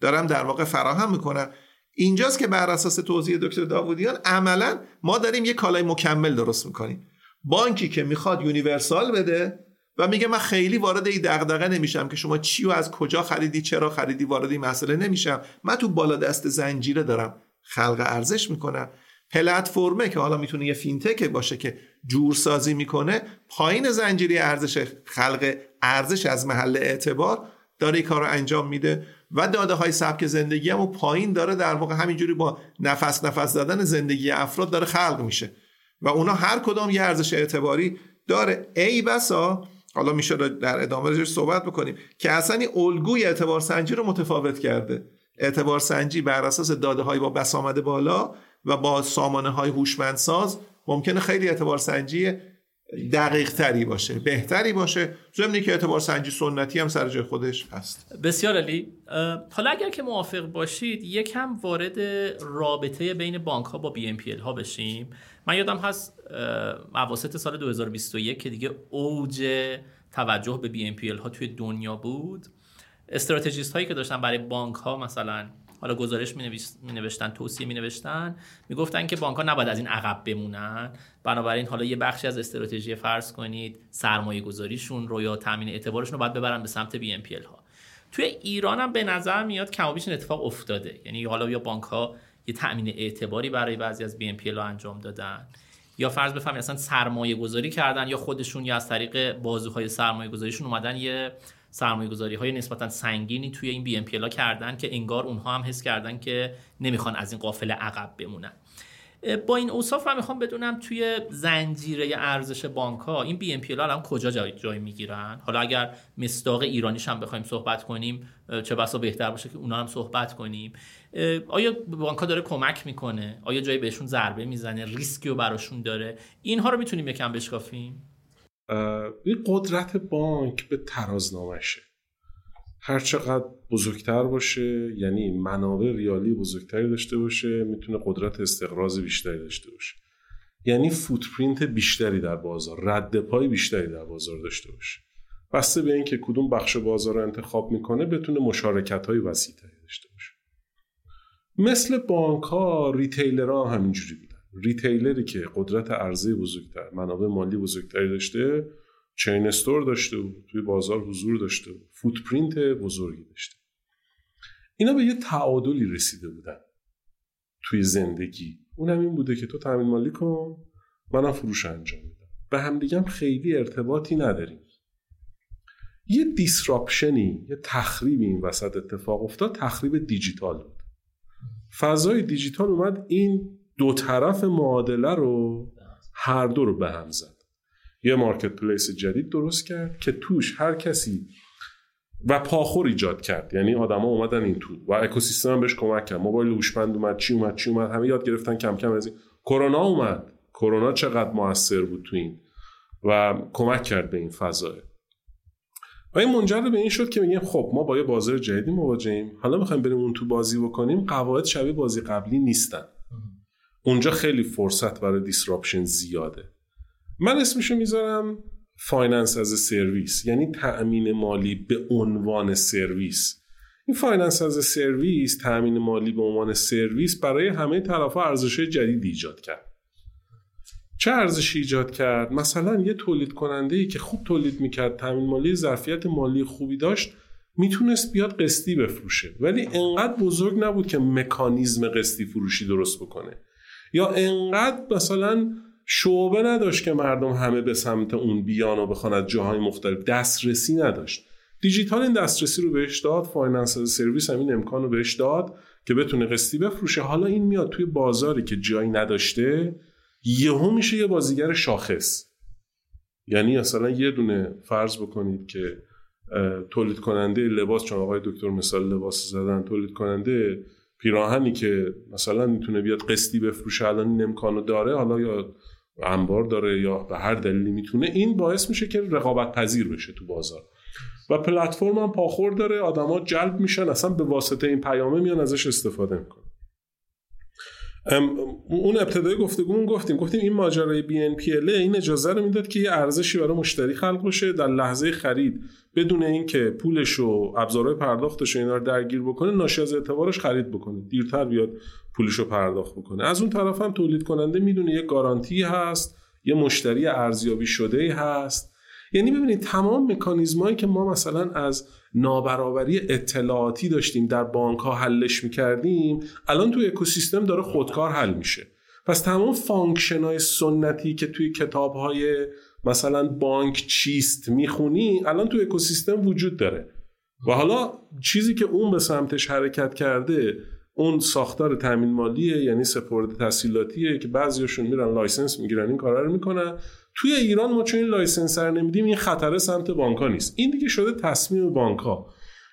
دارم در واقع فراهم می‌کنم. اینجاست که بر اساس توضیح دکتر داوودیان عملا ما داریم یه کالای مکمل درست می‌کنیم. بانکی که می‌خواد universal بده و میگه من خیلی وارد این دغدغه نمیشم که شما چی و از کجا خریدی چرا خریدی وارد این مسئله نمیشم. من تو بالا دست زنجیره دارم. خلق ارزش می‌کنم پلتفرمه که حالا می‌تونه یه فینتک باشه که جورسازی می‌کنه پایین زنجیره ارزش خلق ارزش از محل اعتبار داره این کار انجام میده و داده های سبک زندگی هم و پایین داره در واقع همینجوری با نفس نفس دادن زندگی افراد داره خلق میشه. و اونا هر کدام یه ارزش اعتباری داره. ای بسا حالا میشه در ادامه صحبت بکنیم که اصلا این الگوی اعتبار سنجی رو متفاوت کرده. اعتبار سنجی بر اساس داده های با بسامد بالا و با سامانه های هوشمندساز ممکنه خیلی اعتبار سنجی دقیق تری باشه بهتری باشه. ضمنی که اعتبار سنجی سنتی هم سر جای خودش هست. بسیار عالی حالا اگر که موافق باشید یکم وارد رابطه بین بانک ها با BNPL ها بشیم. من یادم هست اواسط سال 2021 که دیگه اوج توجه به BNPL ها توی دنیا بود. استراتژیست هایی که داشتن برای بانک ها مثلا حالا گزارش می, نوشتن توصیه می نوشتن می گفتن که بانک ها نباید از این عقب بمونن. بنابراین حالا یه بخشی از استراتژی فرض کنید سرمایه گذاریشون رو یا تامین اعتبارشون رو باید ببرن به سمت بی ام ها. توی ایران هم به نظر میاد کم این اتفاق افتاده. یعنی حالا یا بانک ها یه تامین اعتباری برای بعضی از بی ام ها انجام دادن یا فرض بفهمید اصلا سرمایه گذاری کردن یا خودشون یا از طریق بازوهای سرمایه گذاریشون اومدن یه سرمایه های نسبتا سنگینی توی این BNPL کردن که انگار اونها هم حس کردن که نمی‌خوان از این قافله عقب بمونن. با این اوصاف من می‌خوام بدونم توی زنجیره ارزش بانک ها این BNPL الان کجا جای, جای می‌گیرن؟ حالا اگر مصداق ایرانیش هم بخوایم صحبت کنیم چه بسا بهتر باشه که اونا هم صحبت کنیم. آیا بانک ها داره کمک می‌کنه؟ آیا جایی بهشون ضربه می‌زنه؟ ریسکی رو براشون داره؟ اینها رو می‌تونیم یکم بشکافیم؟ این قدرت بانک به ترازنامشه هر چقدر بزرگتر باشه یعنی منابع ریالی بزرگتری داشته باشه می‌تونه قدرت استقراض بیشتری داشته باشه. یعنی footprint بیشتری در بازار رد پای بیشتری در بازار داشته باشه. بسته به اینکه کدوم بخش بازار رو انتخاب می‌کنه بتونه مشارکت های وسیعتری داشته باشه. مثل بانک ها retailer ها همینجوری retailer ی که قدرت عرضه بزرگتر منابع مالی بزرگتری داشته chain store داشته و توی بازار حضور داشته و footprint بزرگی داشته. اینا به یه تعادلی رسیده بودن توی زندگی. اونم این بوده که تو تامین مالی کن منم فروش انجام میدم. به همدیگه خیلی ارتباطی نداریم. یه disruption ی یه تخریبی این وسط اتفاق افتاد تخریب دیجیتال بود. فضای دیجیتال اومد این دو طرف معادله رو هر دو رو به هم زد. یه مارکت پلیس جدید درست کرد که توش هر کسی و پاخور ایجاد کرد. یعنی آدما اومدن این تو و اکوسیستم بهش کمک کرد. موبایل هوشمند اومد چی اومد چی اومد همه یاد گرفتن کم کم از این. کرونا اومد. کرونا چقدر موثر بود تو این و کمک کرد به این فضا و این منجر به این شد که میگیم خب ما با یه بازار جدیدی مواجهیم. حالا می‌خوایم بریم اون تو بازی بکنیم. قواعد شبیه بازی قبلی نیستن. اونجا خیلی فرصت برای disruption زیاده. من اسمشو می‌ذارم finance as a service یعنی تأمین مالی به عنوان سرویس. این finance as a service تأمین مالی به عنوان سرویس برای همه طرفها ارزش جدید ایجاد کرد. چه ارزشی ایجاد کرد؟ مثلا یه تولید کننده ای که خوب تولید می‌کرد تامین مالی ظرفیت مالی خوبی داشت می‌تونست بیاد قسطی بفروشه. ولی انقدر بزرگ نبود که مکانیزم قسطی فروشی درست بکنه. یا انقدر مثلا شعبه نداشت که مردم همه به سمت اون بیان و بخوان از جاهای مختلف. دسترسی نداشت. دیجیتال این دسترسی رو بهش داد finance service هم این امکان رو بهش داد که بتونه قسطی بفروشه. حالا این میاد توی بازاری که جایی نداشته یهو میشه یه بازیگر شاخص. یعنی اصلا یه دونه فرض بکنید که تولید کننده لباس چون آقای دکتر مثال لباس زدن تولید کننده پیراهنی که مثلا می‌تونه بیاد قسطی بفروشه الان این امکانو داره حالا یا انبار داره یا به هر دلیلی می‌تونه این باعث میشه که رقابت پذیر بشه تو بازار. و پلتفرم هم پاخور داره آدما جلب میشن اصلا به واسطه این پیامه میان ازش استفاده می‌کنن. اون ابتدای گفتگومون گفتیم گفتیم این ماجرای BNPL این اجازه رو می‌داد که یه ارزشی برای مشتری خلق بشه در لحظه خرید بدون اینکه پولش و ابزارهای پرداختش و اینا رو درگیر بکنه ناشی از اعتبارش خرید بکنه. دیرتر بیاد پولش رو پرداخت بکنه. از اون طرف هم تولید کننده می‌دونه یه گارانتی هست یه مشتری ارزیابی شده هست. یعنی ببینید تمام مکانیزمایی که ما مثلا از نابرابری اطلاعاتی داشتیم در بانک ها حلش می‌کردیم الان توی اکوسیستم داره خودکار حل میشه. پس تمام function های سنتی که توی کتاب های مثلا بانک چیست می‌خونی الان توی اکوسیستم وجود داره. و حالا چیزی که اون به سمتش حرکت کرده اون ساختار تامین مالیه یعنی سپرده تسهیلاتیه که بعضیاشون میرن license می‌گیرن این کارا رو می‌کنن. توی ایران ما چون این license رو نمیدیم این خطره سمت بانک ها نیست این دیگه شده تصمیم بانک ها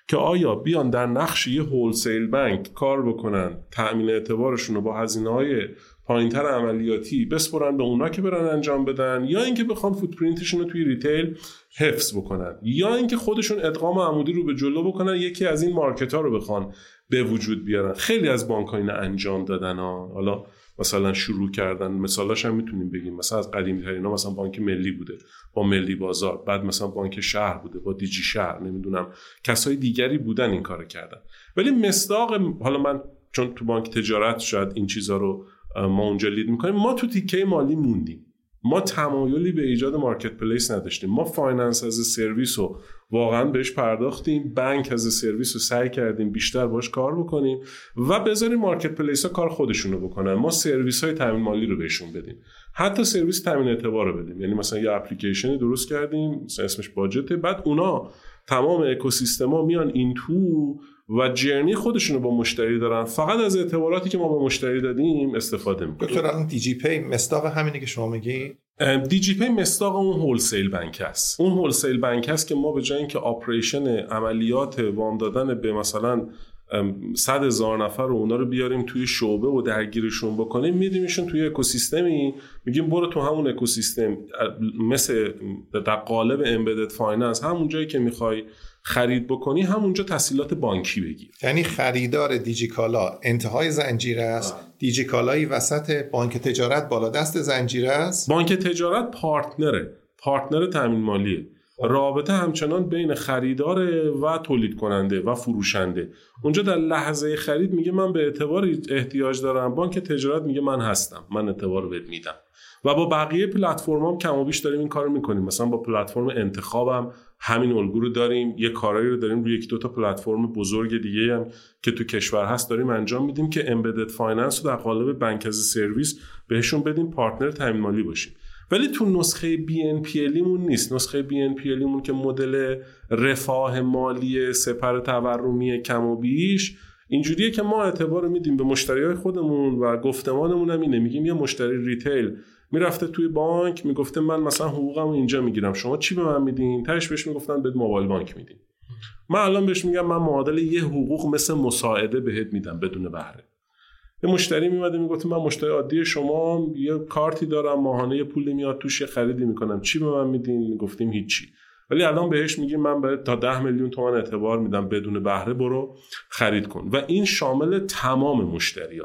که آیا بیان در نقش یه wholesale bank کار بکنن تأمین اعتبارشون رو با هزینه های پایینتر عملیاتی بسپرن به اونا که برن انجام بدن یا اینکه بخوان footprint شون رو توی retail حفظ بکنن یا اینکه خودشون ادغام عمودی رو به جلو بکنن یکی از این مارکت ها رو بخوان به وجود بیارن خیلی از بانک ها انجام دادن ها. حالا مثلا شروع کردن. مثالاش هم می‌تونیم بگیم. مثلا از قدیمی ترین مثلا بانک ملی بوده با ملی بازار. بعد مثلا بانک شهر بوده با دیجی شهر. نمی‌دونم. کسای دیگری بودن این کارو کردن. ولی مصداق حالا من چون تو بانک تجارت شاید این چیزا رو ما اونجا لید می‌کنیم ما تو تیکه مالی موندیم. ما تمایلی به ایجاد marketplace نداشتیم. ما finance as a service رو واقعا بهش پرداختیم. bank as a service رو سعی کردیم بیشتر باش کار بکنیم و بذاریم marketplace ها کار خودشون رو بکنن. ما سرویس های تامین مالی رو بهشون بدیم. حتی سرویس تامین اعتبار رو بدیم. یعنی مثلا یه اپلیکیشنی درست کردیم اسمش باجته بعد اونا تمام اکوسیستما میان این تو و journey خودشون رو با مشتری دارن. فقط از اعتباراتی که ما به مشتری دادیم استفاده می‌کنن دکتر الان دیجی‌پی مصداق همینه که شما میگی دیجی‌پی مصداق اون wholesale bank است. اون wholesale bank است که ما به جای اینکه operation عملیات وام دادن به مثلا صد هزار نفر رو اونا رو بیاریم توی شعبه و درگیرشون بکنیم میدیمشون توی اکوسیستمی. میگیم برو تو همون اکوسیستم مثل در قالب embedded finance همون جایی که می‌خوای خرید بکنی همونجا تسهیلات بانکی بگیر. یعنی خریدار دیجیکالا انتهای زنجیره است. دیجیکالا این وسط بانک تجارت بالا دست زنجیره است. بانک تجارت partner ه. partner تامین مالیه. رابطه همچنان بین خریدار و تولید کننده و فروشنده. اونجا در لحظه خرید میگه من به اعتبار احتیاج دارم. بانک تجارت میگه من هستم. من اعتبار بهت میدم. و با بقیه پلتفرم هم کم و بیش داریم این کار می‌کنیم. مثلا با پلتفرم انتخابم همین الگو رو داریم یه کارایی رو داریم روی یک دو تا پلتفرم بزرگ دیگه هم که تو کشور هست داریم انجام میدیم که embedded finance رو در قالب bank as a service بهشون بدیم partner تامین مالی باشیم. ولی تو نسخه BNPL مون نیست. نسخه BNPL مون که مدل رفاه مالی سپر تورمی کم و بیش اینجوریه که ما اعتبار میدیم به مشتری های خودمون و گفتمانمون هم اینه. میگیم یه مشتری retail می‌رفته توی بانک می‌گفته من مثلا حقوقم اینجا می‌گیرم. شما چی به من میدین؟ تهش بهش می‌گفتن یه موبایل بانک میدیم. من الان بهش میگم من معادل یه حقوق مثل مساعده بهت میدم بدون بهره. یه مشتری میمده می‌گفته من مشتری عادی شما یه کارتی دارم ماهانه یه پولی میاد توش یه خریدی می‌کنم. چی به من میدین؟ می‌گفتیم هیچی. ولی الان بهش میگیم من به تا ده میلیون تومان اعتبار میدم بدون بهره برو خرید کن. و این شامل تمام مشتری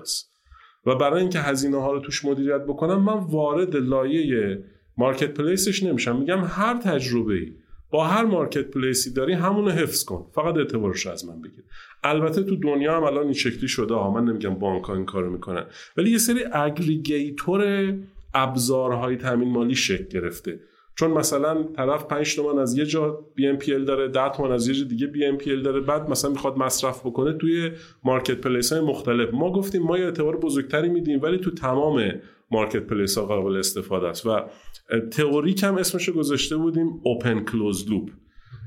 و برای اینکه هزینه ها رو توش مدیریت بکنم من وارد لایه مارکت پلیسش نمیشم. میگم هر تجربه ای با هر مارکت پلیسی داری همونو حفظ کن. فقط اعتبارش از من بگیر. البته تو دنیا هم الان این شکلی شده. ها من نمیگم بانک ها این کارو می‌کنن. ولی یه سری aggregator ابزارهای تامین مالی شکل گرفته. چون مثلا طرف 5 تومن از یه جا BNPL داره 10 تومن از یه جا دیگه BNPL داره بعد مثلا می‌خواد مصرف بکنه توی marketplace های مختلف. ما گفتیم ما یه اعتبار بزرگتری میدیم ولی تو تمام marketplace ها قابل استفاده است. و تئوریک هم اسمشو گذاشته بودیم open close loop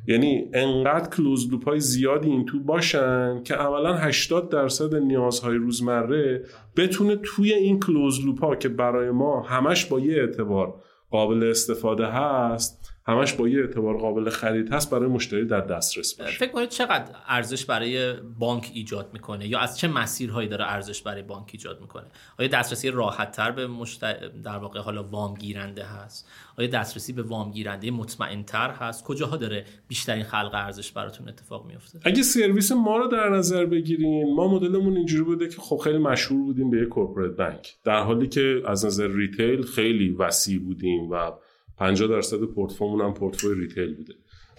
یعنی انقدر کلوز لوپ های زیادی این تو باشن که عملا 80 درصد نیازهای روزمره بتونه توی این کلوز لوپ ها که برای ما همش با یه اعتبار قابل استفاده هست همش با یه اعتبار قابل خرید هست برای مشتری در دسترس باشه. فکر کنید چقدر ارزش برای بانک ایجاد می‌کنه یا از چه مسیرهایی داره ارزش برای بانک ایجاد می‌کنه؟ آیا دسترسی راحت تر به مشتری در واقع حالا وام گیرنده هست؟ آیا دسترسی به وام گیرنده مطمئن تر هست؟ کجاها داره بیشترین خلق ارزش براتون اتفاق میفته اگه سرویس ما رو در نظر بگیریم ما مدلمون اینجوری بوده که خب خیلی مشهور بودیم به یک corporate bank در حالی که از نظر retail خیلی وسیع بودیم و 50 درصد پورتفومون هم پورتفوی retail بوده.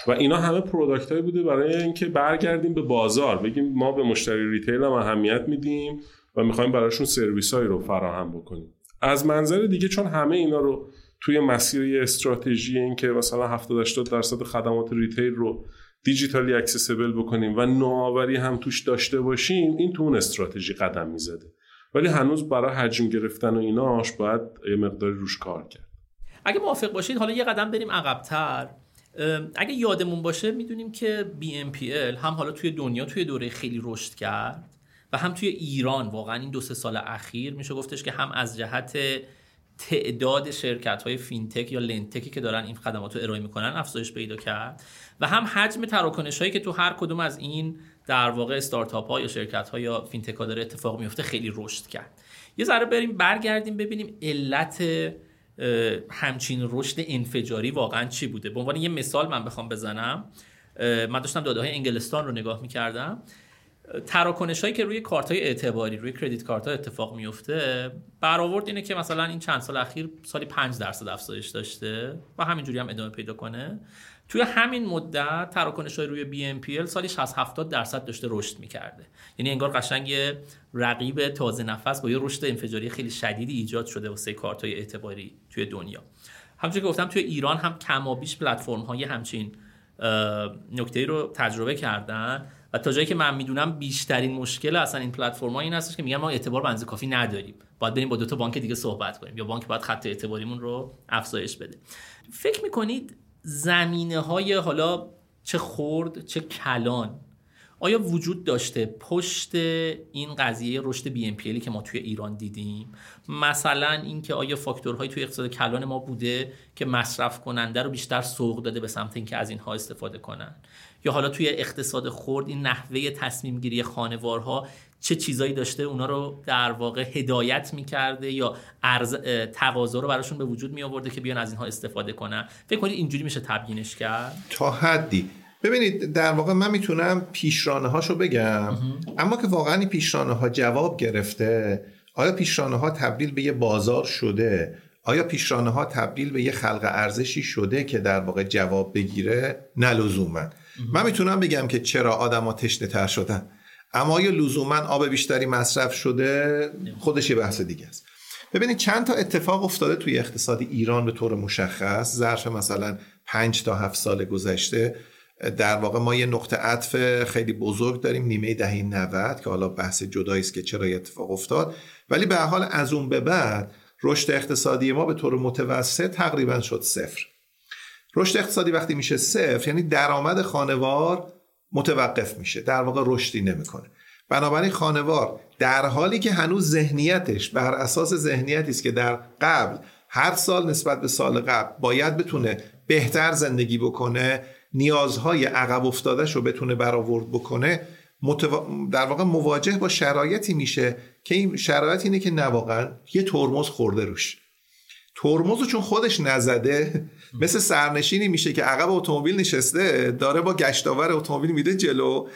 و اینا همه product هایی بوده برای اینکه برگردیم به بازار. بگیم ما به مشتری retail هم اهمیت میدیم و می‌خوایم براشون سرویس هایی رو فراهم بکنیم. از منظر دیگه چون همه اینا رو توی مسیر استراتژی این که مثلا 70 80 درصد خدمات retail رو دیجیتالی accessible بکنیم و نوآوری هم توش داشته باشیم این تو اون استراتژی قدم می‌زده. ولی هنوز برای حجم گرفتن و ایناش باید یه مقداری روش کار کرد. اگه موافق باشید حالا یه قدم بریم عقبتر. اگه یادمون باشه می‌دونیم که BNPL هم حالا توی دنیا توی دوره خیلی رشد کرد و هم توی ایران. واقعا این دو سه سال اخیر میشه گفتش که هم از جهت تعداد شرکت های فینتک یا lendtech ی که دارن این خدمات رو ارائه می‌کنن افزایش پیدا کرد و هم حجم تراکنش هایی که تو هر کدوم از این در واقع استارتاپ ها یا شرکت ها یا فینتک ها داره اتفاق میفته خیلی رشد کرد. یه ذره بریم برگردیم ببینیم علت همچین رشد انفجاری واقعا چی بوده؟ به عنوان یه مثال من بخوام بزنم من داشتم داده های انگلستان رو نگاه می‌کردم. تراکنش هایی که روی کارت های اعتباری روی کردیت کارت ها اتفاق میفته برآورد اینه که مثلا این چند سال اخیر سالی 5 درصد افزایش داشته و همینجوری هم ادامه پیدا کنه. توی همین مدت تراکنش های روی BNPL سالی 60 70 درصد داشته رشد می‌کرده. یعنی انگار قشنگ یه رقیب تازه نفس با یه رشد انفجاری خیلی شدیدی ایجاد شده واسه کارت های اعتباری توی دنیا. همچنین که گفتم توی ایران هم کمابیش پلتفرم های همچین نکته رو تجربه کردن و تا جایی که من می‌دونم بیشترین مشکل اصلا این پلتفرم ها این هستش که میگن ما اعتبار بنز کافی نداریم. باید بریم با دو تا بانک دیگه صحبت کنیم یا بانک باید خط اعتباریمون رو افزایش بده. فکر می‌کنید زمینه های حالا چه خرد چه کلان. آیا وجود داشته پشت این قضیه رشد بی ام که ما توی ایران دیدیم؟ مثلا اینکه آیا فاکتورهایی توی اقتصاد کلان ما بوده که مصرف کننده رو بیشتر سوق داده به سمت اینکه از اینها استفاده کنن؟ یا حالا توی اقتصاد خرد این نحوه تصمیم گیری خانوارها چه چیزایی داشته اونا رو در واقع هدایت می‌کرده یا ارز تقاضا رو براشون به وجود می آورده که بیان از اینها استفاده کنن. فکر کنید اینجوری میشه تبیینش کرد؟ تا حدی. ببینید در واقع من می‌تونم پیشرانه هاشو بگم اما که واقعا این پیشرانه ها جواب گرفته آیا پیشرانه ها تبدیل به یه بازار شده؟ آیا پیشرانه ها تبدیل به یه خلق ارزشی شده که در واقع جواب بگیره؟ نه لزوما. من می‌تونم بگم که چرا آدما تشنه تر شدن. اما آیا لزوما آب بیشتری مصرف شده؟ خودش یه بحث دیگه است. ببینید چند تا اتفاق افتاده توی اقتصاد ایران به طور مشخص. ظرف مثلا 5 تا 7 سال گذشته. در واقع ما یه نقطه عطف خیلی بزرگ داریم نیمه دهه 90 که حالا بحث جدایی است که چرا اتفاق افتاد. ولی به حال از اون به بعد رشد اقتصادی ما به طور متوسط تقریبا شد صفر. رشد اقتصادی وقتی میشه صفر یعنی درآمد خانوار متوقف میشه در واقع رشدی نمی‌کنه. بنابراین خانوار در حالی که هنوز ذهنیتش بر اساس ذهنیتی است که در قبل هر سال نسبت به سال قبل باید بتونه بهتر زندگی بکنه نیازهای عقب افتادهش رو بتونه برآورد بکنه در واقع مواجه با شرایطی میشه که این شرایط اینه که نه واقعا یه ترمز خورده روش. ترمز چون خودش نزده مثل سرنشینی میشه که عقب اتومبیل نشسته داره با گشتاور اتومبیل میده جلو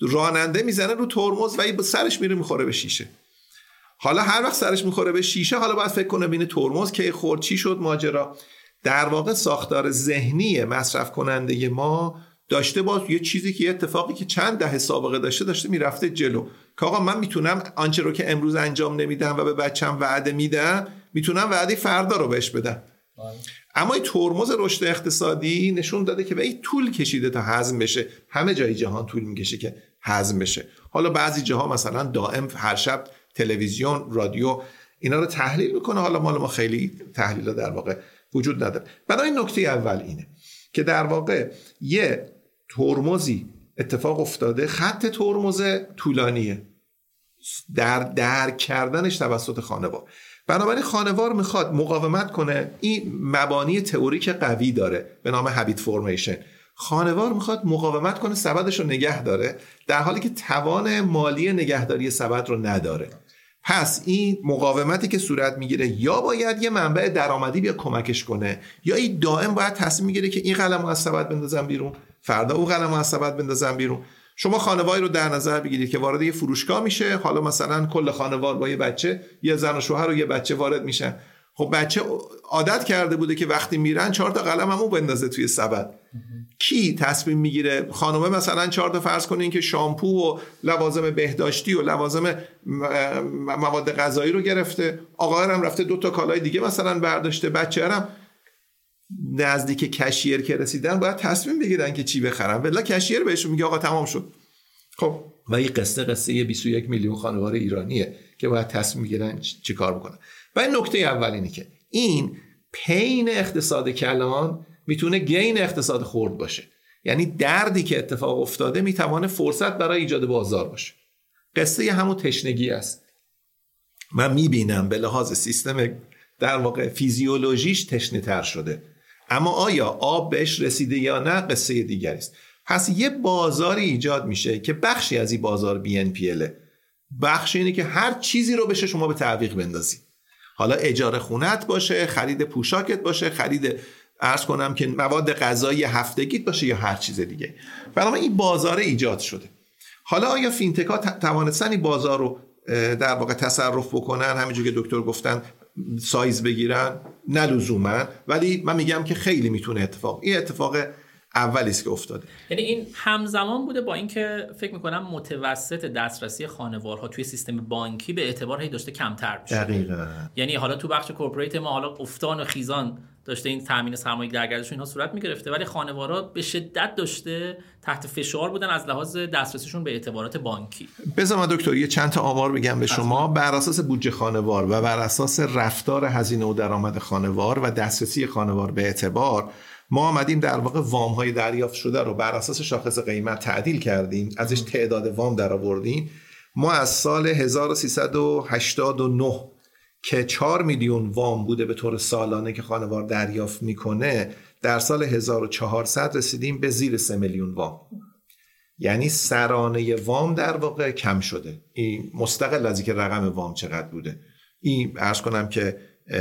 راننده می‌زنه رو ترمز و سرش میره می‌خوره به شیشه. حالا هر وقت سرش می‌خوره به شیشه حالا باید فکر کنه بین ترمز که خورد چی شد ماجرا. در واقع ساختار ذهنی مصرف کننده ما داشته با یه چیزی که یه اتفاقی که چند دهه سابقه داشته داشته می‌رفته جلو. که آقا من می‌تونم آنچه رو که امروز انجام نمیدم و به بچم وعده میدم می‌تونم وعده فردا رو بهش بدم اما این ترمز رشد اقتصادی نشون داده که به این طول کشیده تا هضم بشه. همه جای جهان طول می‌کشه که هضم بشه. حالا بعضی جاها مثلا دائم هر شب تلویزیون رادیو اینا رو تحلیل می‌کنه. حالا مال ما خیلی تحلیل در واقع وجود نداره. برای نکته اول اینه که در واقع یه ترمزی اتفاق افتاده. خط ترمز طولانیه. در درک کردنش توسط خانوار بنابراین خانوار می‌خواد مقاومت کنه. این مبانی تئوریک قوی داره به نام هابیت فورمیشن خانوار می‌خواد مقاومت کنه سبدش رو نگه داره در حالی که توان مالی نگهداری سبد رو نداره. پس این مقاومتی که صورت می‌گیره یا باید یه منبع درآمدی بیا کمکش کنه یا این دائم باید تصمیم می‌گیره که این قلم از سبد بندازم بیرون فردا او قلم از سبد بندازم بیرون. شما خانواری رو در نظر بگیرید که وارد یه فروشگاه میشه. حالا مثلا کل خانوار با یه بچه یه زن و شوهر و یه بچه وارد میشن. خب بچه عادت کرده بوده که وقتی میرن چهار تا قلم همو بندازه توی سبد. کی تصمیم می‌گیره؟ خانومه مثلا چهار تا فرض کنین که شامپو و لوازم بهداشتی و لوازم مواد غذایی رو گرفته. آقا هم رفته دو تا کالای دیگه مثلا برداشته. بچه هم نزدیک کشیر که رسیدن باید تصمیم بگیرن که چی بخرن. ولی کشیر بهشون میگه آقا تمام شد. خب. و این قصه قصه 21 میلیون خانوار ایرانیه که باید تصمیم بگیرن چی کار بکنن. و این نکته اول اینه که این پین اقتصاد کلان می‌تونه گین اقتصاد خورد باشه. یعنی دردی که اتفاق افتاده می‌توانه فرصت برای ایجاد بازار باشه. قصه همون تشنگی است. من می‌بینم به لحاظ سیستم در واقع فیزیولوژیش تشنه تر شده. اما آیا آب بهش رسیده یا نه قصه دیگری است. پس یه بازاری ایجاد میشه که بخشی از این بازار بی ان پی بخش اینه که هر چیزی رو بشه شما به تعویق بندازی. حالا اجاره خونت باشه خرید پوشاکت باشه خرید ارز کنم که مواد غذایی هفتگیت باشه یا هر چیز دیگه. بنابراین این بازار ایجاد شده. حالا آیا فینتک ها توانستن این بازار رو در واقع تصرف بکنن؟ همینجور که دکتر گفتن سایز بگیرن؟ نه ولی من میگم که خیلی می‌تونه اتفاق این اتفاق اولی است که افتاده. یعنی این همزمان بوده با اینکه فکر می‌کنم متوسط دسترسی خانوارها توی سیستم بانکی به اعتبار هی داشته کمتر میشه. دقیقا. یعنی حالا تو بخش کورپوریت ما حالا افتان و خیزان داشته این تامین سرمایه در گردش اینها صورت می‌گرفته. ولی خانوارا به شدت داشته تحت فشار بودن از لحاظ دسترسیشون به اعتبارات بانکی. بذار من دکتر یه چند تا آمار بگم به شما. بر اساس بودجه خانوار و بر اساس رفتار هزینه و درآمد خانوار و دسترسی خانوار به اعتبار ما آمدیم در واقع وام های دریافت شده رو بر اساس شاخص قیمت تعدیل کردیم. ازش تعداد وام در آوردیم ما از سال 1389 که 4 میلیون وام بوده به طور سالانه که خانوار دریافت می‌کنه در سال 1400 رسیدیم به زیر 3 میلیون وام. یعنی سرانه وام در واقع کم شده. این مستقل از که رقم وام چقدر بوده. این ارز کنم که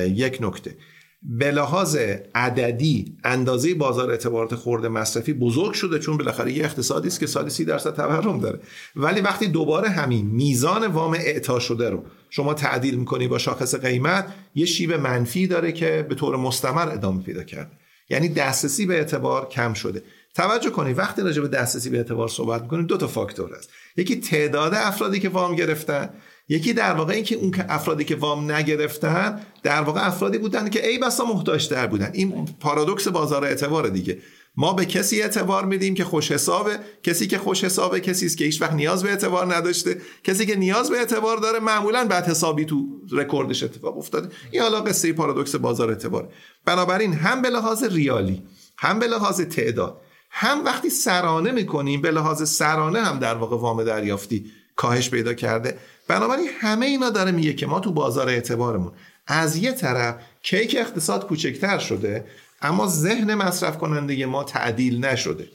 یک نکته. به لحاظ عددی اندازه بازار اعتبارات خورده مصرفی بزرگ شده چون بالاخره یه اقتصادی است که سالی سی درصد تورم داره. ولی وقتی دوباره همین میزان وام اعطا شده رو شما تعدیل می‌کنی با شاخص قیمت یه شیب منفی داره که به طور مستمر ادامه پیدا کرده. یعنی دسترسی به اعتبار کم شده. توجه کنید وقتی راجع به دسترسی به اعتبار صحبت می‌کنیم دو تا فاکتور هست. یکی تعداد افرادی که وام گرفتن یکی در واقع اینکه اون افرادی که وام نگرفتن در واقع افرادی بودن که ای بسا محتاج در بودن. این پارادوکس بازار اعتبار دیگه. ما به کسی اعتبار میدیم که خوش حسابه کسی که خوش حسابه کسی است که هیچ وقت نیاز به اعتبار نداشته کسی که نیاز به اعتبار داره معمولا بعد حسابی تو رکوردش اتفاق افتاده. این حالا قصه پارادوکس بازار اعتبار بنابراین هم به لحاظ ریالی هم به لحاظ تعداد هم وقتی سرانه می‌کنیم به لحاظ سرانه هم در واقع وام دریافتی کاهش پیدا کرده. بنابراین همه اینا داره میگه که ما تو بازار اعتبارمون از یه طرف کیک اقتصاد کوچکتر شده اما ذهن مصرف کننده ما تعدیل نشده.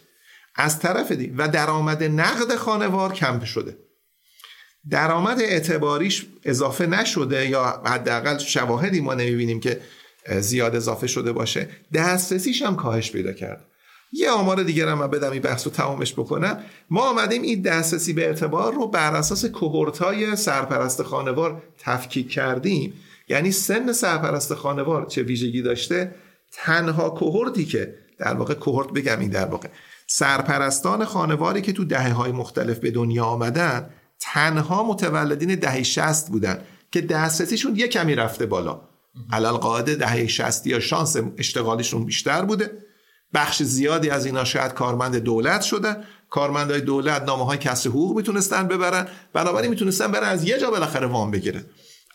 از طرف دی و درآمد نقد خانوار کم شده. درآمد اعتباریش اضافه نشده یا حداقل شواهدی ما نمی‌بینیم که زیاد اضافه شده باشه. دسترسیش هم کاهش پیدا کرده. یه آمار دیگر هم بدم این بحث رو تمامش بکنم. ما آمدیم این دسترسی به اعتبار رو بر اساس کوهورتای سرپرست خانوار تفکیک کردیم. یعنی سن سرپرست خانوار چه ویژگی داشته؟ تنها کوهورتی که در واقع کوهورت بگم این در واقع. سرپرستان خانواری که تو دهه های مختلف به دنیا آمدن تنها متولدین دهه 60 بودن که دسترسیشون یه کمی رفته بالا. علال قاعده دهه 60 یا شانس اشتغالیشون بیشتر بوده. بخش زیادی از اینا شاید کارمند دولت شده. کارمندای دولت نامه های کسر حقوق می‌تونستن ببرن. بنابراین می‌تونستن برن از یه جا بالاخره وام بگیرن.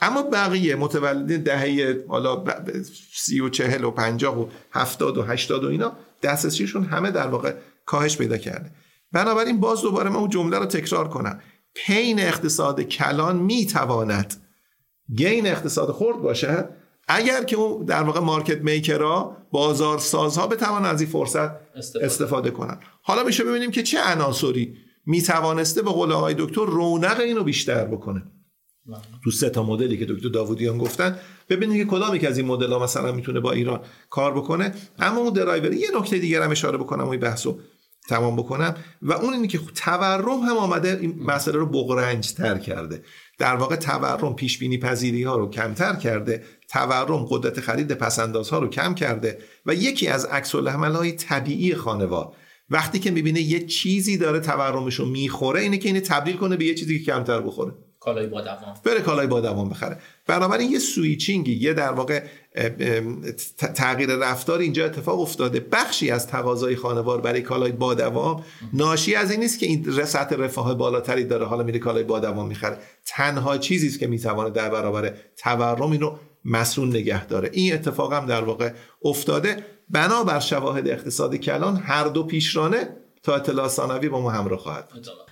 اما بقیه متولد دهه حالا سی و چهل و پنجاه و هفتاد و هشتاد و اینا دسترسیشون همه در واقع کاهش پیدا کرده. بنابراین باز دوباره من اون جمله رو تکرار کنم. پین اقتصاد کلان می‌تواند گین اقتصاد خورد باشه اگر که اون در واقع مارکت میکرها بازارسازها بتوان از این فرصت استفاده, استفاده کنن. حالا میشه ببینیم که چه عناصری می‌توانسته به قول آقای دکتر رونق اینو بیشتر بکنه. تو سه تا مدلی که دکتر داوودیان گفتن. ببینید که کدامی که از این مدل ها مثلا می‌تونه با ایران کار بکنه. اما اون درایور یه نکته دیگر هم اشاره بکنم و بحثو تمام بکنم. و اون اینه که تورم هم آمده این مسئله رو بغرنج تر کرده. در واقع تورم پیش بینی پذیری ها رو کمتر کرده تورم قدرت خرید پسنداز ها رو کم کرده و یکی از عکس های طبیعی خانوار وقتی که می‌بینه یه چیزی داره تورمش رو می‌خوره اینه که اینه تبدیل کنه به یه چیزی که کمتر بخوره. کالای با دوام. بره کالای با دوام بخره. بنابراین یه سویچینگی یه در واقع تغییر رفتار اینجا اتفاق افتاده. بخشی از تقاضای خانوار برای کالای با دوام. ناشی از این نیست که این سطح رفاه بالاتری داره حالا میره کالای با دوام می‌خره. تنها چیزی است که می‌توانه در برابر تورم اینو مسئول نگه داره. این اتفاق هم در واقع افتاده. بنابر شواهد اقتصاد کلان هر دو پیشرانه تا اطلاع ثانوی با ما همراه خواهد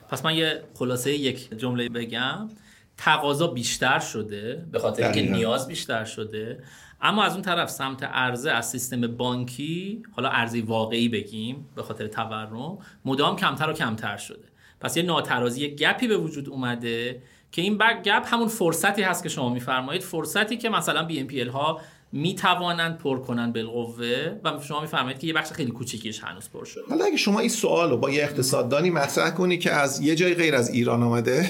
پس من یه خلاصه یک جمله بگم. تقاضا بیشتر شده به خاطر اینکه نیاز بیشتر شده. اما از اون طرف سمت عرضه از سیستم بانکی حالا ارزی واقعی بگیم به خاطر تورم مدام کمتر و کمتر شده. پس یه ناترازی گپی به وجود اومده که این گپ همون فرصتی هست که شما میفرمایید. فرصتی که مثلا بی ام پی ها می توانند پر کنن بالقوه و شما میفرمایید که یه بخش خیلی کوچیکیش هنوز پر شده حالا اگه شما این سوال رو با یه اقتصاددانی مطرح کنی که از یه جای غیر از ایران آمده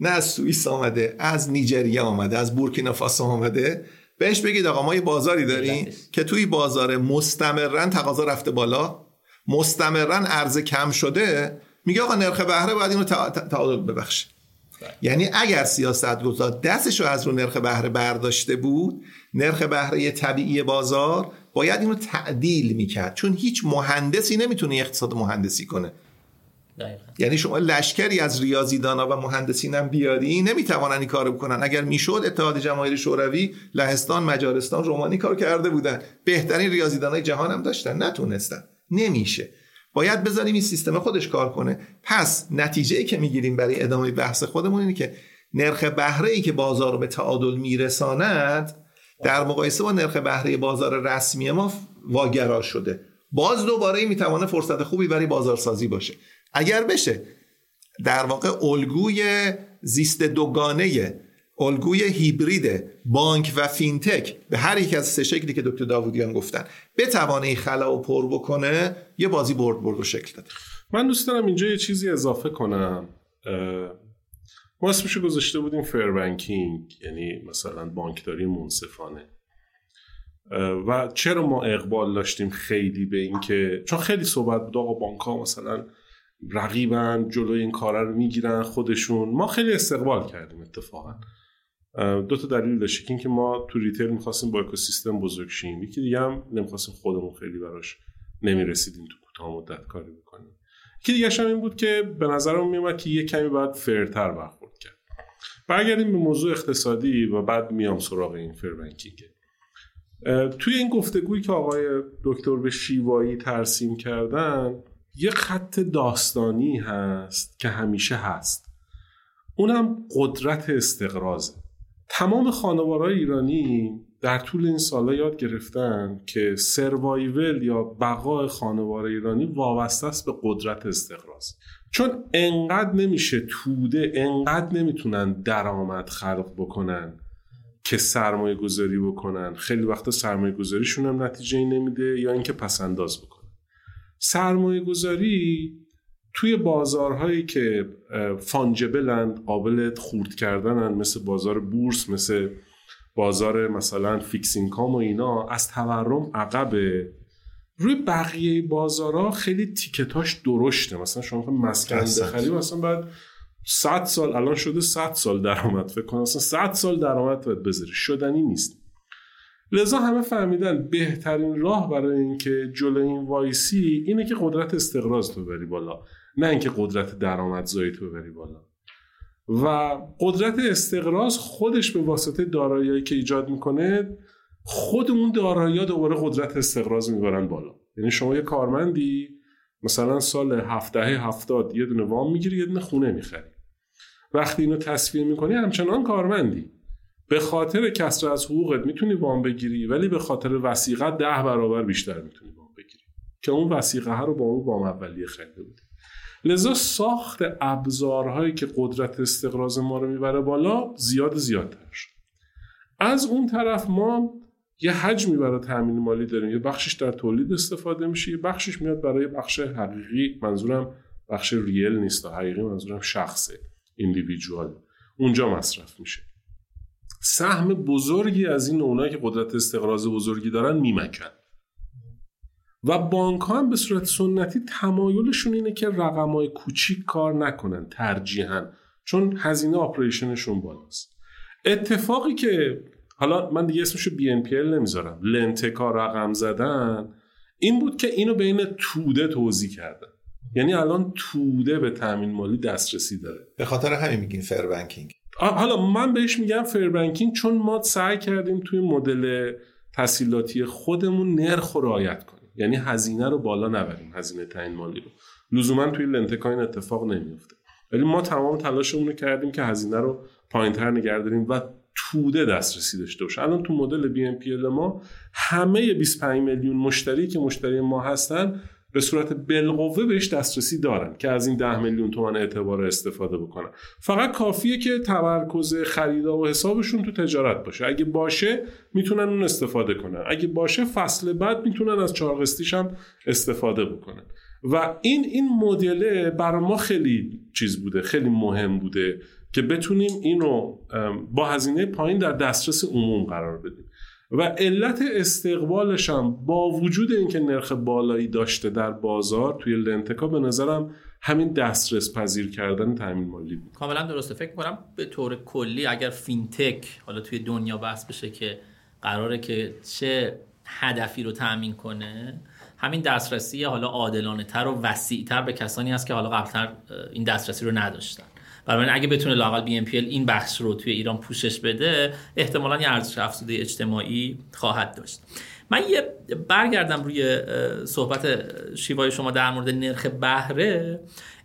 نه از سوئیس آمده از نیجریه آمده از بورکینافاسو آمده بهش بگید آقا ما یه بازاری داریم که توی بازار مستمرا تقاضا رفته بالا مستمرا عرضه کم شده میگه آقا نرخ بهره باید اینو تعادل ببخشه بله. یعنی اگر سیاست گذار دستش رو از رو نرخ بهره برداشته بود نرخ بهره طبیعی بازار باید اینو تعدیل می‌کرد. چون هیچ مهندسی نمی‌تونه اقتصاد مهندسی کنه. یعنی شما لشکری از ریاضیدانا و مهندسین هم بیاری نمی‌توانن این کارو بکنن. اگر می‌شد اتحاد جماهیر شوروی لهستان مجارستان رومانی کار کرده بودن. بهترین ریاضیدانای جهان هم داشتن. نتونستن. نمیشه. باید بذاریم این سیستم خودش کار کنه. پس نتیجه ای که می‌گیریم برای ادامه بحث خودمون اینه که نرخ بهره ای که بازار رو به تعادل میرساند در مقایسه با نرخ بهره بازار رسمی ما واگرا شده. باز دوباره می‌توانه فرصت خوبی برای بازارسازی باشه. اگر بشه در واقع الگوی زیست دوگانه الگوی هیبرید بانک و فینتک به هر یک از سه شکلی که دکتر داوودیان گفتن بتوانه این خلا و پر بکنه یه بازی برد برد و شکل داده. من دوست دارم اینجا یه چیزی اضافه کنم. ما اسمشو گذاشته بودیم fair banking یعنی مثلا بانکداری منصفانه. و چرا ما اقبال داشتیم خیلی به اینکه چون خیلی صحبت بود آقا بانک ها مثلا رقیبن جلوی این کارا رو می‌گیرن خودشون. ما خیلی استقبال کردیم اتفاقا. دو تا دلیل داشت. که ما تو retail می‌خواستیم با اکوسیستم بزرگ شیم. یکی دیگه هم نمی‌خواستیم خودمون خیلی براش نمی‌رسیدیم تو کوتاه مدت کاری بکنیم. یکی دیگه هم این بود که به نظرم میومد که یه کمی باید فرتر برخورد کرد. برگردیم به موضوع اقتصادی و بعد میام سراغ این فر توی این گفتگویی که آقای دکتر به شیوایی ترسیم کردن یه خط داستانی هست که همیشه هست. اونم قدرت استقرازه. تمام خانوارای ایرانی در طول این سالا یاد گرفتن که سروایول یا بقای خانوار ایرانی وابسته است به قدرت استقراض. چون انقدر نمیشه توده انقدر نمی‌تونن درآمد خلق بکنن که سرمایه گذاری بکنن. خیلی وقتا سرمایه گذاریشون هم نتیجه نمیده یا اینکه پس انداز بکنن. سرمایه گذاری توی بازارهایی که fungible اند قابل خرد کردنن مثل بازار بورس مثل بازار مثلا fixed income و اینا از تورم عقبه روی بقیه بازارها خیلی تیکتاش درشته. مثلا شما مسکن بخری مثلا بعد 100 سال الان شده 100 سال درآمد. فکر کنم مثلا 100 سال درآمد باید بذاری. شدنی نیست. لذا همه فهمیدن بهترین راه برای اینکه جلو این وایسی اینه که قدرت استقراض تو بری بالا. نه اینکه قدرت درآمدزایی تو بری بالا. و قدرت استقراض خودش به واسطه داراییایی که ایجاد می‌کنه خود اون دارایی دوباره قدرت استقراض می‌برن بالا. یعنی شما یه کارمندی مثلا سال هفته هفتاد یه دونه وام می‌گیری یه دونه خونه می‌خری. وقتی اینو تصویر می‌کنی همچنان کارمندی. به خاطر کسر از حقوقت می‌تونی وام بگیری ولی به خاطر وسیقت ده برابر بیشتر می‌تونی وام بگیری. که اون وسیقه ها رو با اون وام اولیه خریده بودی. لذا ساخت ابزارهایی که قدرت استقراض ما رو می‌بره بالا زیاد زیادتر شد. از اون طرف ما یه حجمی برای تامین مالی داریم. یه بخشش در تولید استفاده میشه یه بخشش میاد برای بخش حقیقی. منظورم بخش ریل نیست حقیقی منظورم شخصه ایندیویدوال اونجا مصرف میشه. سهم بزرگی از این اونایی که قدرت استقراض بزرگی دارن میمکن. و بانک ها هم به صورت سنتی تمایلشون اینه که رقم های کوچیک کار نکنن ترجیحاً چون هزینه آپریشنشون بالاست. اتفاقی که حالا من دیگه اسمشو BNPL نمی‌ذارم لنتکا رقم زدن این بود که اینو بین توده توضیح کردن. یعنی الان توده به تامین مالی دسترسی داره. به خاطر همین میگین فر بانکینگ حالا من بهش میگم فر بانکینگ چون ما سعی کردیم توی مدل تسهیلاتی خودمون نرخ رو رعایت کنیم. یعنی هزینه رو بالا نبریم هزینه تعیین مالی رو. لزوما توی لنتکا این اتفاق نمیفته ولی ما تمام تلاشمون رو کردیم که هزینه رو پایینتر نگه داریم و توده دسترسی داشته باشه. الان تو مدل بی ام پی ما همه 25 میلیون مشتری که مشتری ما هستن به صورت بالقوه بهش دسترسی دارن که از این 10 میلیون تومان اعتبار استفاده بکنن. فقط کافیه که تمرکز خریدا و حسابشون تو تجارت باشه. اگه باشه می‌تونن اون استفاده کنن. اگه باشه فصل بعد می‌تونن از چارقستیش هم استفاده بکنن. و این این مدل برای ما خیلی چیز بوده خیلی مهم بوده که بتونیم اینو با هزینه پایین در دسترس عموم قرار بدیم. و علت استقبالش هم با وجود اینکه نرخ بالایی داشته در بازار توی لنتکا به نظرم همین دسترس پذیر کردن تامین مالی بود. کاملا درسته. فکر کنم به طور کلی اگر فینتک حالا توی دنیا بحث بشه که قراره که چه هدفی رو تامین کنه همین دسترسی حالا عادلانه تر و وسیع تر به کسانی است که حالا قبلتر این دسترسی رو نداشتن. بنابراین اگه بتونه لاقل بی ام پی این بخش رو توی ایران پوشش بده احتمالا یه ارزش افزوده اجتماعی خواهد داشت. من یه برگردم روی صحبت شیوای شما در مورد نرخ بهره.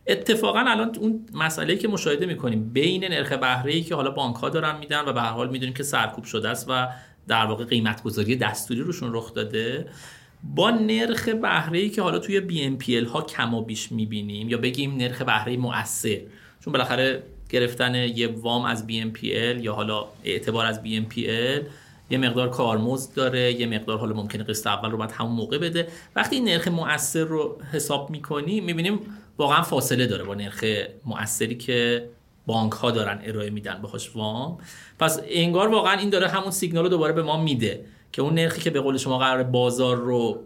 اتفاقا الان اون مسئله که مشاهده می‌کنیم بین نرخ بهره که حالا بانک ها دارن میدن و به هر حال می‌دونیم که سرکوب شده است و در واقع قیمت گذاری دستوری روشون رخ داده با نرخ بهره که حالا توی بی ام پی ها کم و بیش می‌بینیم یا بگیم نرخ بهره مؤثر چون بالاخره گرفتن یه وام از BNPL یا حالا اعتبار از BNPL یه مقدار کارمزد داره یه مقدار حالا ممکنه قسط اول رو باید همون موقع بده. وقتی این نرخ مؤثر رو حساب می‌کنی می‌بینیم واقعا فاصله داره با نرخ مؤثری که بانک ها دارن ارائه میدن باهاش وام. پس انگار واقعا این داره همون سیگنال رو دوباره به ما میده که اون نرخی که به قول شما قرار بازار رو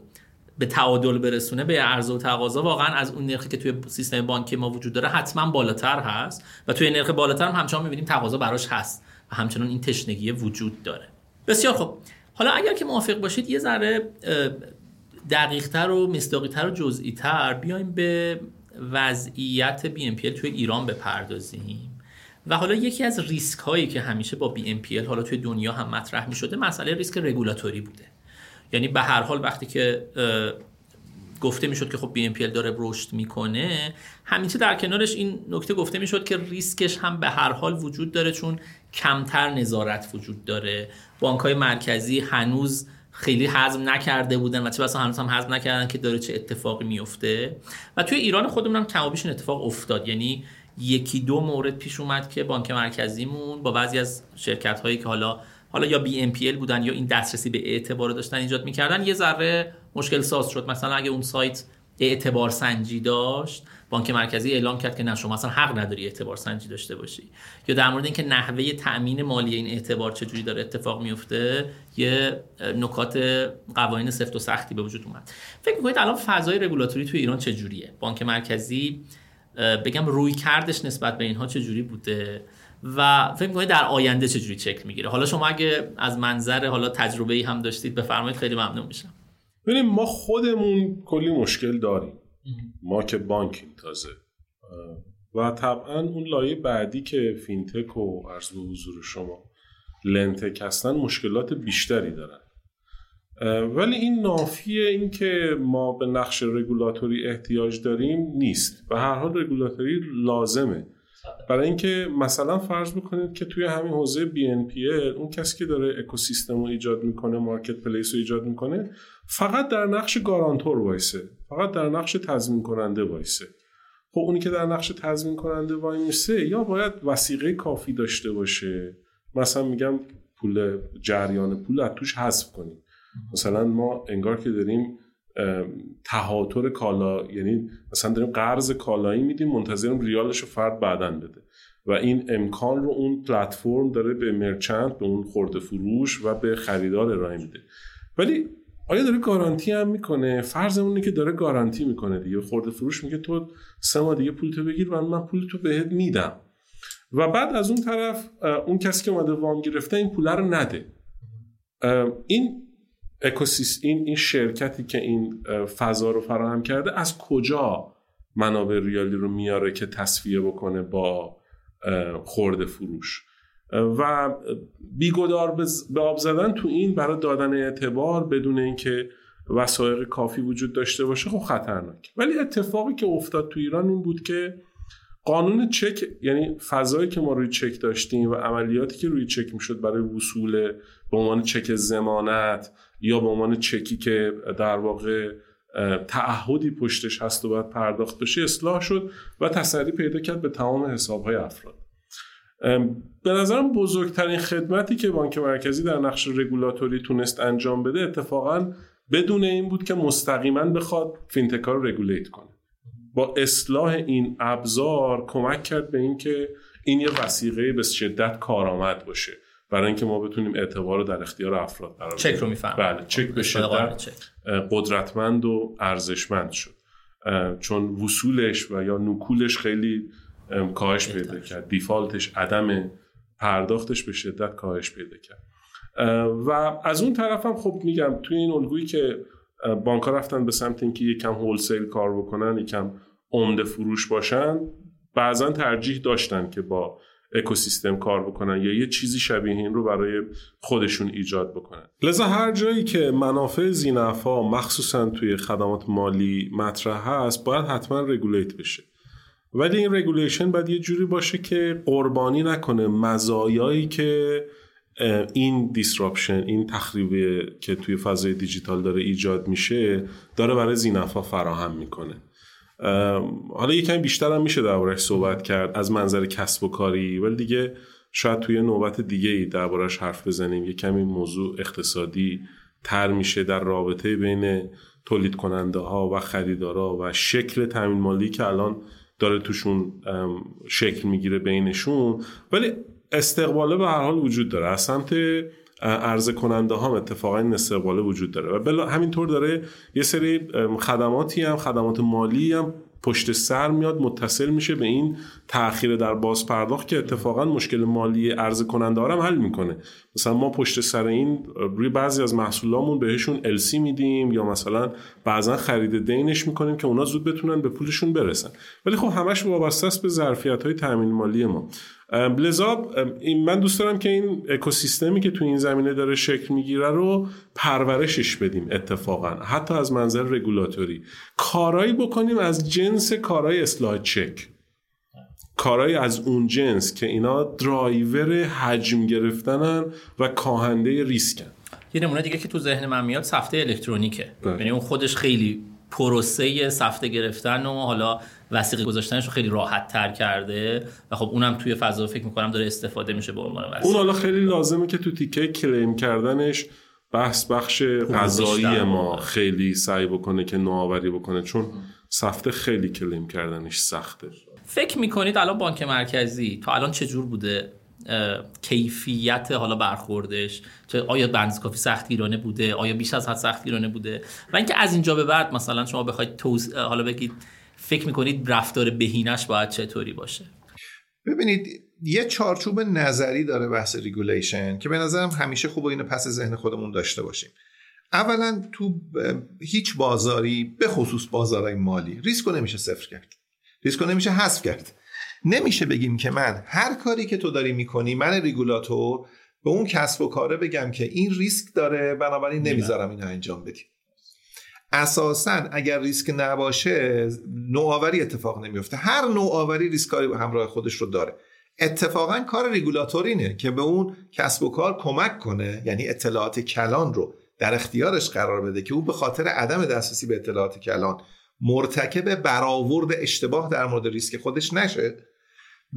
به تعادل برسونه به عرضه و تقاضا واقعا از اون نرخی که توی سیستم بانکی ما وجود داره حتما بالاتر هست و توی نرخ بالاتر هم همچنان می‌بینیم تقاضا براش هست و همچنان این تشنگی وجود داره. بسیار خب حالا اگر که موافق باشید یه ذره دقیقتر و مصداقیتر و جزئیتر بیایم به وضعیت BNPL توی ایران بپردازیم. و حالا یکی از ریسک هایی که همیشه با BNPL حالا توی دنیا هم مطرح می شده مسئله ریسک رگولاتوری بوده. یعنی به هر حال وقتی که گفته می‌شد که خب BNPL داره رشد می‌کنه همیشه در کنارش این نکته گفته می‌شد که ریسکش هم به هر حال وجود داره چون کمتر نظارت وجود داره. بانک های مرکزی هنوز خیلی هضم نکرده بودن و چه بسا هنوز هم هضم نکردن که داره چه اتفاقی میفته و توی ایران خودمون هم کم این اتفاق افتاد. یعنی یکی دو مورد پیش اومد که بانک مرکزیمون با بعضی از شرکت هایی که حالا حالا یا بی ام پی بودن یا این دسترسی به اعتبار داشتن ایجاد می‌کردن یه ذره مشکل ساز شد. مثلا اگه اون سایت اعتبار سنجی داشت بانک مرکزی اعلام کرد که نه شما اصلا حق نداری اعتبار سنجی داشته باشی. یا در مورد اینکه نحوه تأمین مالی این اعتبار چجوری داره اتفاق میفته یه نکات قوانین سفت و سختی به وجود اومد. فکر می‌کنید الان فضای رگولاتوری تو ایران چجوریه؟ بانک مرکزی بگم روی کردش نسبت به اینها چجوری بوده؟ و فکر می‌کنید در آینده چجوری چک می‌گیره؟ حالا شما اگه از منظر حالا تجربه ای هم داشتید بفرمایید خیلی ممنون میشم. ببینیم ما خودمون کلی مشکل داریم. ما که بانکیم تازه. و طبعا اون لایه بعدی که فینتک و عرض به حضور شما LendTech هستن مشکلات بیشتری دارن. ولی این نافی اینکه ما به نقش رگولاتوری احتیاج داریم نیست. و هر حال رگولاتوری لازمه. برای اینکه مثلا فرض بکنید که توی همین حوزه BNPL اون کسی که داره اکوسیستم رو ایجاد می‌کنه marketplace رو ایجاد می‌کنه فقط در نقش guarantor وایسه. فقط در نقش تضمین کننده وایسه. خب اونی که در نقش تضمین کننده وایمیسه یا باید وثیقه کافی داشته باشه. مثلا میگم پول جریان پول از توش حذف کنیم. مثلا ما انگار که داریم تهاتر کالا یعنی مثلا داریم قرض کالایی میدیم منتظریم ریالش رو فرد بعدا بده. و این امکان رو اون پلتفرم داره به مرچنت به اون خورده فروش و به خریدار ارائه میده. ولی آیا داره گارانتی هم می‌کنه؟ فرضمونه که داره گارانتی می‌کنه دیگه. خورده فروش میگه تو سه ماه دیگه پول تو بگیر و من پول تو بهت میدم. و بعد از اون طرف اون کسی که اومده وام گرفته این پول رو نده. این اکوسیس این این شرکتی که این فضا رو فراهم کرده از کجا منابع ریالی رو میاره که تصفیه بکنه با خورده فروش؟ و بیگدار به آب زدن تو این برای دادن اعتبار بدون اینکه وسایق کافی وجود داشته باشه خب خطرناک ولی اتفاقی که افتاد تو ایران این بود که قانون چک یعنی فضایی که ما روی چک داشتیم و عملیاتی که روی چک می‌شد برای وصول به عنوان چک زمانت یا به عنوان چکی که در واقع تعهدی پشتش هست و باید پرداخت بشه اصلاح شد و تسری پیدا کرد به تمام حسابهای افراد. به نظرم بزرگترین خدمتی که بانک مرکزی در نقش رگولاتوری تونست انجام بده اتفاقا بدون این بود که مستقیما بخواد فینتکا رو رگولیت کنه. با اصلاح این ابزار کمک کرد به اینکه این یه وسیقه به شدت کارآمد باشه. برای اینکه ما بتونیم اعتبار رو در اختیار افراد قرار چک رو میفهم بله چک به شدت قدرتمند و ارزشمند شد. چون وصولش و یا نکولش خیلی کاهش پیدا کرد. دیفالتش عدم پرداختش به شدت کاهش پیدا کرد. و از اون طرف هم خب میگم توی این الگویی که بانک رفتن به سمت اینکه یکم wholesale کار بکنن یکم عمده فروش باشن بعضا ترجیح داشتن که با اکوسیستم کار بکنن یا یه چیزی شبیه این رو برای خودشون ایجاد بکنن. لذا هر جایی که منافع ذینفعا مخصوصا توی خدمات مالی مطرح هست باید حتما regulate بشه. ولی این regulation باید یه جوری باشه که قربانی نکنه مزایایی که این دیسراپشن این تخریبی که توی فضای دیجیتال داره ایجاد میشه داره برای زینفا فراهم می‌کنه. حالا یکم بیشتر هم میشه دربارش صحبت کرد از منظر کسب و کاری ولی دیگه شاید توی نوبت دیگه ای دربارش حرف بزنیم. یه کمی موضوع اقتصادی تر میشه در رابطه بین تولید کننده ها و خریدارا و شکل تامین مالی که الان داره توشون شکل می‌گیره بینشون. ولی استقباله به هر حال وجود داره. از سمت عرضه کننده هم اتفاقا این استقباله وجود داره. و بلا همینطور داره یه سری خدماتی هم خدمات مالی هم پشت سر میاد متصل میشه به این تاخیر در باز پرداخت که اتفاقا مشکل مالی عرضه کننده هم حل می‌کنه. مثلا ما پشت سر این روی بعضی از محصولامون بهشون السی میدیم یا مثلا بعضا خرید دینش می‌کنیم که اونا زود بتونن به پولشون برسن. ولی خب همش وابسته است به ظرفیت های تامین مالی ما. لذا من دوست دارم که این اکوسیستمی که تو این زمینه داره شکل می‌گیره رو پرورشش بدیم اتفاقا حتی از منظر رگولاتوری. کارایی بکنیم از جنس کارای اصلاح چک. کارایی از اون جنس که اینا درایور حجم گرفتنن و کاهنده ریسکن. یه نمونه دیگه که تو ذهن من میاد سفته الکترونیکه. بله. یعنی اون خودش خیلی پروسه سفته گرفتن و حالا وسیقه گذاشتنش رو خیلی راحت تر کرده و خب اونم توی فضا فکر می‌کنم داره استفاده میشه به عنوان وسیقه. اون حالا خیلی لازمه که تو تیکه کلیم کردنش بحث بخش غذایی ما خیلی سعی بکنه که نوآوری بکنه چون سفته خیلی کلیم کردنش سخته. فکر می‌کنید الان بانک مرکزی تا الان چجور بوده؟ کیفیت حالا برخوردش چه آیا بنز کافی سختگیرانه بوده؟ آیا بیش از حد سختگیرانه بوده؟ و اینکه از اینجا به بعد مثلا شما بخواید توز... حالا بگید فکر می‌کنید رفتار بهینش باید چطوری باشه؟ ببینید یه چارچوب نظری داره بحث regulation که به نظرم همیشه خوب اینو پس ذهن خودمون داشته باشیم. اولا تو هیچ بازاری به خصوص بازارهای مالی ریسکو نمیشه صفر کرد. ریسکو نمیشه حذف کرد. نمیشه بگیم که من هر کاری که تو داری می‌کنی من ریگولاتور به اون کسب و کاره بگم که این ریسک داره بنابراین نمی‌ذارم اینو انجام بدیم اساسا اگر ریسک نباشه نوآوری اتفاق نمیفته هر نوآوری ریسکاری همراه خودش رو داره. اتفاقا کار ریگولاتورینه که به اون کسب و کار کمک کنه یعنی اطلاعات کلان رو در اختیارش قرار بده که او به خاطر عدم دسترسی به اطلاعات کلان مرتکب برآورد اشتباه در مورد ریسک خودش نشه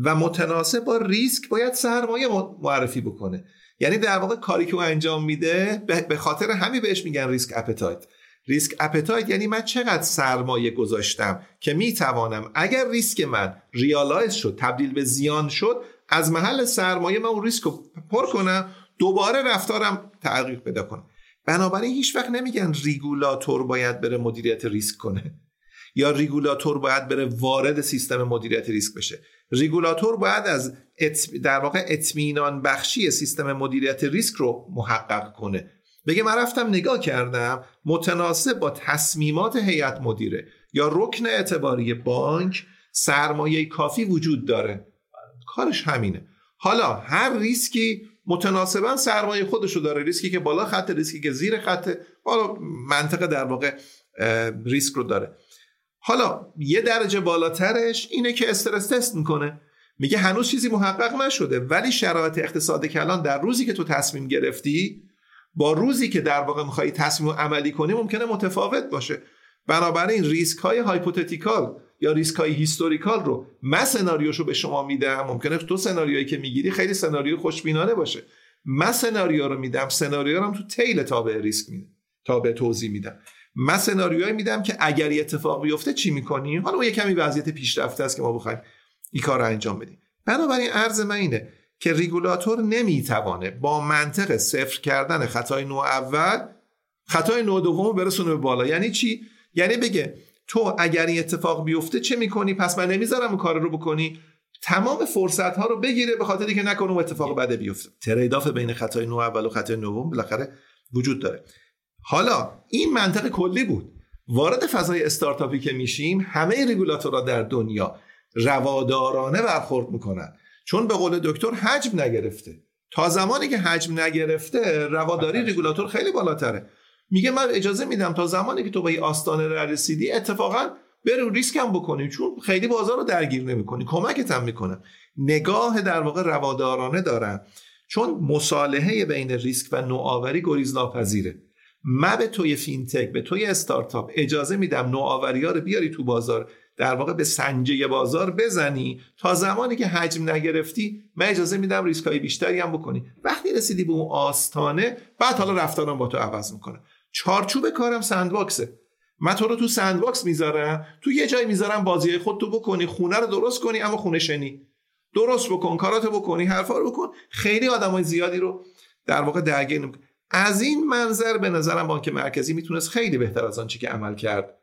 و متناسب با ریسک باید سرمایه معرفی بکنه. یعنی در واقع کاری که او انجام میده به خاطر همین بهش میگن risk appetite risk appetite یعنی من چقدر سرمایه گذاشتم که می‌توانم اگر ریسک من realize شد تبدیل به زیان شد از محل سرمایه من اون ریسک رو پر کنم دوباره رفتارم تغییر پیدا کنم. بنابراین هیچ وقت نمیگن ریگولاتور باید بره مدیریت ریسک کنه. یا ریگولاتور باید بره وارد سیستم مدیریت ریسک بشه. ریگولاتور باید از در واقع اطمینان بخشی سیستم مدیریت ریسک رو محقق کنه. بگه من رفتم نگاه کردم متناسب با تصمیمات هیئت مدیره یا رکن اعتباری بانک سرمایه کافی وجود داره. کارش همینه. حالا هر ریسکی متناسبا سرمایه خودش رو داره. ریسکی که بالا خط ریسکی که زیر خط حالا منطقه در واقع ریسک رو داره. حالا یه درجه بالاترش اینه که stress test می‌کنه. میگه هنوز چیزی محقق نشده ولی شرایط اقتصاد کلان در روزی که تو تصمیم گرفتی با روزی که در واقع می‌خوای تصمیم عملی کنی ممکنه متفاوت باشه. بنابراین ریسک های hypothetical یا ریسک های historical رو من سناریوشو به شما میدم. ممکنه تو سناریویی که می‌گیری خیلی سناریو خوشبینانه باشه. من سناریو رو میدم سناریو رو تو تیل تابع ریسک میدم تابع توضیح میدم. من سناریوهایی میدم که اگر یه اتفاق بیفته چی می‌کنی حالا اون یه کمی وضعیت پیشرفته است که ما بخوایم این کار رو انجام بدیم. بنابراین عرض من اینه که ریگولاتور نمی‌توانه با منطق صفر کردن خطای نوع اول خطای نوع دوم برسونه به بالا. یعنی چی؟ یعنی بگه تو اگر این اتفاق بیفته چه می‌کنی؟ پس من نمی‌ذارم اون کار رو بکنی. تمام فرصت ها رو بگیره به خاطری که نکنه اون اتفاق بده بیفته. تریداف بین خطای نوع اول و خطای نوم بالاخره وجود داره. حالا این منطق کلی بود. وارد فضای استارتاپی که میشیم همه ریگولاتورها در دنیا روادارانه برخورد می‌کنن. چون به قول دکتر حجم نگرفته. تا زمانی که حجم نگرفته رواداری ریگولاتور خیلی بالاتره. میگه من اجازه میدم تا زمانی که تو به آستانه رسیدی اتفاقا برو ریسک هم بکنی چون خیلی بازار رو درگیر نمی‌کنی. کمکت هم می‌کنم نگاه در واقع روادارانه دارن. چون مصالحه بین ریسک و نوآوری گریز ناپذیره من به توی فینتک به توی استارتاپ. اجازه میدم نوآوری ها رو بیاری تو بازار. در واقع به سنجه بازار بزنی تا زمانی که حجم نگرفتی من اجازه میدم ریسک های بیشتری هم بکنی. وقتی رسیدی به اون آستانه بعد حالا رفتارم با تو عوض می‌کنه. چارچوب کارم sandbox ه. من تو رو تو sandbox می‌ذارم تو یه جای می‌ذارم بازی خودتو بکنی خونه رو درست کنی اما خونه شنی. درست بکن کاراتو بکنی حرفا رو بکن. خیلی آدمای زیادی رو در واقع درگیر از این منظر به نظرم بانک مرکزی می‌تونست خیلی بهتر از آنچه که عمل کرد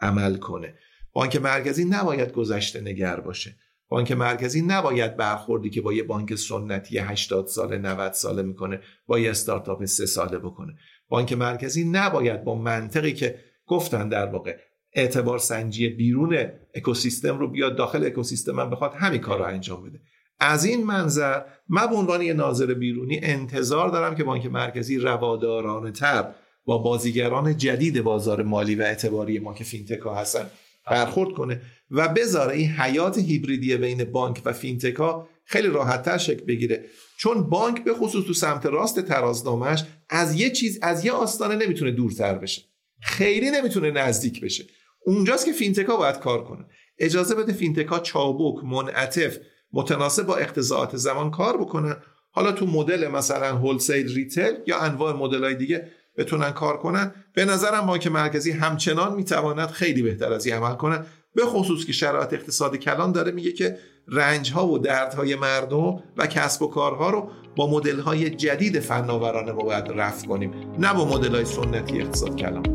عمل کنه. بانک مرکزی نباید گذشته نگر باشه. بانک مرکزی نباید برخوردی که با یه بانک سنتی 80 ساله 90 ساله می‌کنه با یه استارتاپ سه ساله بکنه. بانک مرکزی نباید با منطقی که گفتن در واقع اعتبار سنجی بیرون اکوسیستم رو بیاد داخل اکوسیستم من بخواد همین کار رو انجام بده. از این منظر من به عنوان یه ناظر بیرونی انتظار دارم که بانک مرکزی روادارانه تر با بازیگران جدید بازار مالی و اعتباری ما که فینتک ها هستن برخورد کنه. و بذاره این حیات هیبریدی بین بانک و فینتک ها خیلی راحتتر شکل بگیره. چون بانک به خصوص تو سمت راست ترازنامهش از یه چیز از یه آستانه نمی‌تونه دورتر بشه. خیلی نمی‌تونه نزدیک بشه. اونجاست که فینتک ها باید کار کنه اجازه بده فینتک ها چابک منعطف متناسب با اقتضائات زمان کار بکنن. حالا تو مدل مثلا wholesale retail یا انواع مدل های دیگه بتونن کار کنن. به نظرم بانک مرکزی همچنان می‌تواند خیلی بهتر از این عمل کنه. به خصوص که شرایط اقتصادی کلان داره میگه که رنج ها و دردهای مردم و کسب و کارها رو با مدل های جدید فناورانه باید رفت کنیم. نه با مدل های سنتی اقتصاد کلان.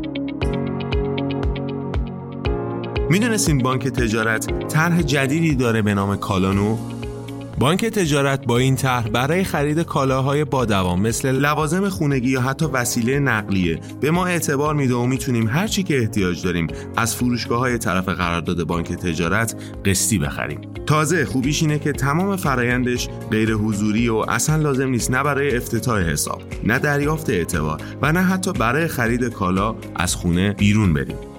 می‌دونستین بانک تجارت طرح جدیدی داره به نام کالانو. بانک تجارت با این طرح برای خرید کالاهای با دوام مثل لوازم خونگی یا حتی وسیله نقلیه به ما اعتبار میده و می‌تونیم هر چی که احتیاج داریم از فروشگاه های طرف قرارداد بانک تجارت قسطی بخریم. تازه خوبیش اینه که تمام فرایندش غیر حضوری و اصلا لازم نیست نه برای افتتاح حساب نه دریافت اعتبار و نه حتی برای خرید کالا از خونه بیرون بریم.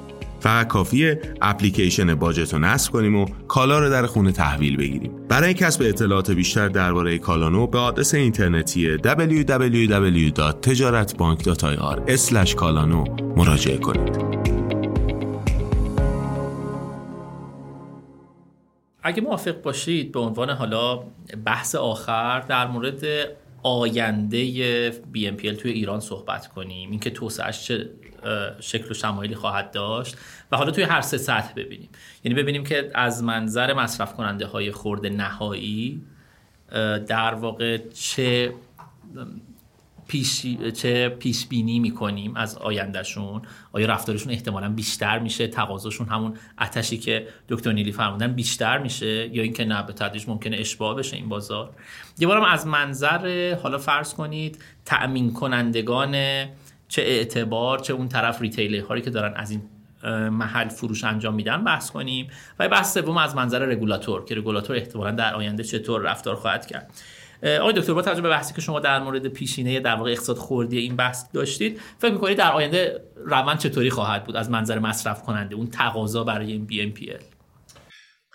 فقط کافیه اپلیکیشن باجت رو نصب کنیم و کالا رو در خونه تحویل بگیریم. برای کسب اطلاعات بیشتر درباره کالانو به آدرس اینترنتی www.tijaratbank.ir کالانو مراجعه کنید. اگه موافق باشید به عنوان حالا بحث آخر در مورد آینده BNPL توی ایران صحبت کنیم. اینکه توسعهش چه شکل و شمایلی خواهد داشت و حالا توی هر سه سطح ببینیم. یعنی ببینیم که از منظر مصرف کننده های خورد نهایی در واقع چه پیش چه پیش بینی می‌کنیم از آیندهشون؟ آیا رفتارشون احتمالا بیشتر میشه؟ تقاضاشون همون اتشی که دکتر نیلی فرمودن بیشتر میشه؟ یا اینکه نه به تدریج ممکنه اشباه بشه این بازار؟ یه بارم از منظر حالا فرض کنید تأمین کنندگان چه اعتبار چه اون طرف ریتیلر هایی که دارن از این محل فروش انجام میدن بحث کنیم. و بحث سوم از منظر رگولاتور که رگولاتور احتمالا در آینده چطور رفتار خواهد کرد. آقای دکتر با توجه به بحثی که شما در مورد پیشینه در واقع اقتصاد خوردی این بحث داشتید فکر می‌کنید در آینده روند چطوری خواهد بود از منظر مصرف کننده اون تقاضا برای این بی ام پی ال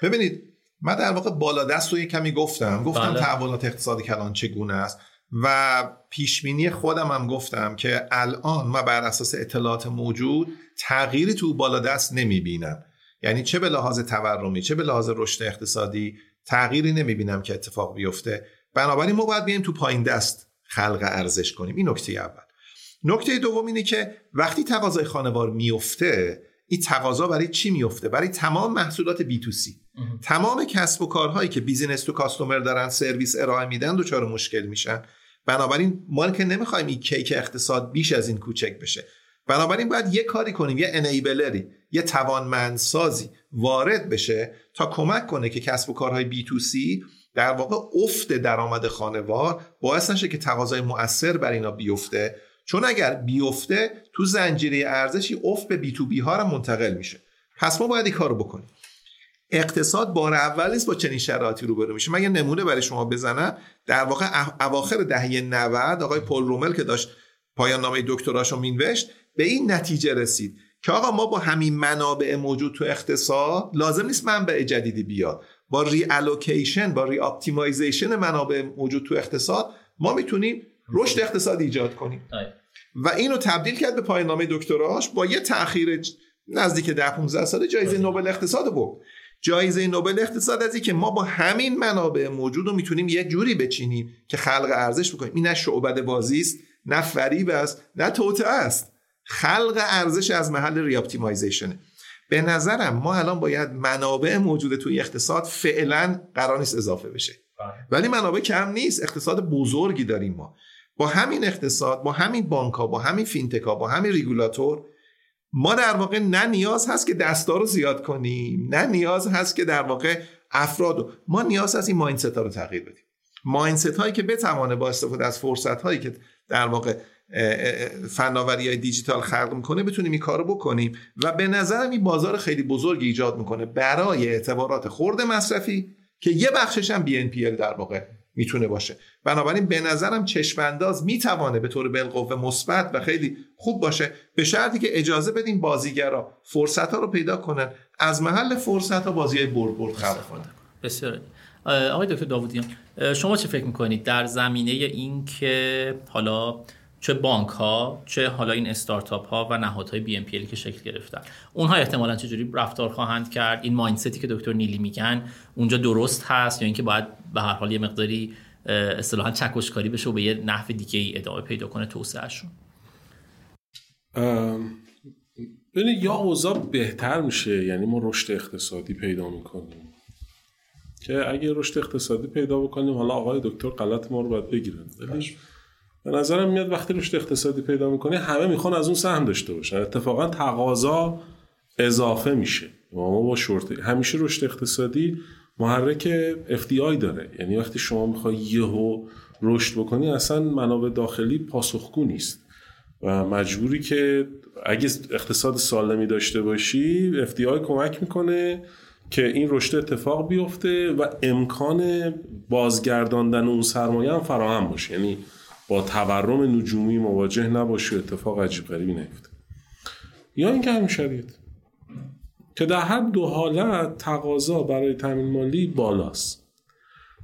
ببینید من در واقع بالا دست رو کمی گفتم. گفتم بله. تحولات اقتصادی کلان چگونه است و پیشبینی خودم هم گفتم که الان ما بر اساس اطلاعات موجود تغییری تو بالا دست نمی‌بینم. یعنی چه به لحاظ تورمی چه به لحاظ رشد اقتصادی تغییری نمی‌بینم که اتفاق بیفته. بنابراین ما باید بیایم تو پایین دست خلق ارزش کنیم. این نکته اول. نکته دوم اینه که وقتی تقاضای خانوار میفته این تقاضا برای چی میفته؟ برای تمام محصولات B2C تمام کسب و کارهایی که business to customer دارن سرویس ارائه میدن دچار مشکل میشن. بنابراین ما که نمی‌خوایم این کیک اقتصاد بیش از این کوچک بشه. بنابراین باید یه کاری کنیم یه enabler ی یه توانمندسازی وارد بشه تا کمک کنه که کسب و کارهای B2C در واقع افت درآمد خانوار باعث نشه که تقاضای مؤثر بر اینا بیفته. چون اگر بیفته تو زنجیره ارزشی افت به بی تو بی ها رو منتقل میشه. پس ما باید این کارو بکنیم. اقتصاد بار اول نیست با چنین شرایطی روبرو میشه. من نمونه برای شما بزنم. در واقع اواخر دهه 90 آقای پل رومل که داشت پایان نامه دکتراشو مینوشت به این نتیجه رسید که آقا ما با همین منابع موجود تو اقتصاد لازم نیست منبع جدیدی بیاد. با reallocation با re-optimization منابع موجود تو اقتصاد ما می‌تونیم رشد اقتصادی ایجاد کنیم. و اینو تبدیل کرد به پایان نامه دکتراش با یه تاخیر نزدیک ده 15 ساله جایزه نوبل اقتصاد بود جایزه نوبل اقتصاد از که ما با همین منابع موجود رو می‌تونیم یه جوری بچینیم که خلق ارزش بکنیم. این نه شعبده بازی است نه فریب است نه توطئه است. خلق ارزش از محل re-optimization ه به نظرم ما الان باید منابع موجود توی اقتصاد فعلا قرار نیست اضافه بشه. بله. ولی منابع کم نیست اقتصاد بزرگی داریم ما. با همین اقتصاد با همین بانک ها با همین فینتک ها با همین ریگولاتور ما در واقع نه نیاز هست که دستار رو زیاد کنیم نه نیاز هست که در واقع افراد ما نیاز هست این mindset ها رو تغییر بدیم. mindset هایی که بتوانه با استفاده از فرصت هایی که در واقع فناوری های دیجیتال خلق می‌کنه بتونیم این کارو بکنیم. و به نظرم این بازار خیلی بزرگی ایجاد می‌کنه برای اعتبارات خورد مصرفی که یه بخشش هم BNPL در واقع می‌تونه باشه. بنابراین به نظرم چشمانداز می‌توانه به طور بالقوه مثبت و خیلی خوب باشه. به شرطی که اجازه بدیم بازیگرا فرصت ها رو پیدا کنن. از محل فرصت ها بازی های برد برد خلق کنن. بسیار آقای دکتر داوودیان شما چه فکر می‌کنید؟ در زمینه این که حالا چه بانک ها چه حالا این استارتاپ ها و نهادهای بی ام پی که شکل گرفتن. اونها احتمالا چجوری رفتار خواهند کرد؟ این مایندستی که دکتر نیلی میگن اونجا درست هست یا اینکه باید به هر حال یه مقداری اصطلاحا چکشکاری بشه و به یه نحو دیگه ای ادامه پیدا کنه توسعهشون؟ ببینید یا اوضاع بهتر میشه یعنی ما رشد اقتصادی پیدا می‌کنیم. که اگه رشد اقتصادی پیدا بکنیم حالا آقای دکتر غلط ما رو باید بگیرن. به نظرم میاد وقتی رشد اقتصادی پیدا می‌کنه همه می‌خوان از اون سهم داشته باشن. اتفاقا تقاضا اضافه میشه. ما با شورت همیشه رشد اقتصادی محرک FDI داره. یعنی وقتی شما می‌خوای یهو رشد بکنی اصلا منابع داخلی پاسخگو نیست. و مجبوری که اگه اقتصاد سالمی داشته باشی FDI کمک می‌کنه که این رشد اتفاق بیفته و امکان بازگرداندن اون سرمایه هم فراهم باشه. یعنی با تورم نجومی مواجه نباشی و اتفاق عجیب غریبی نیفته یا اینکه همین شرایط. که در هر دو حالت تقاضا برای تامین مالی بالاست.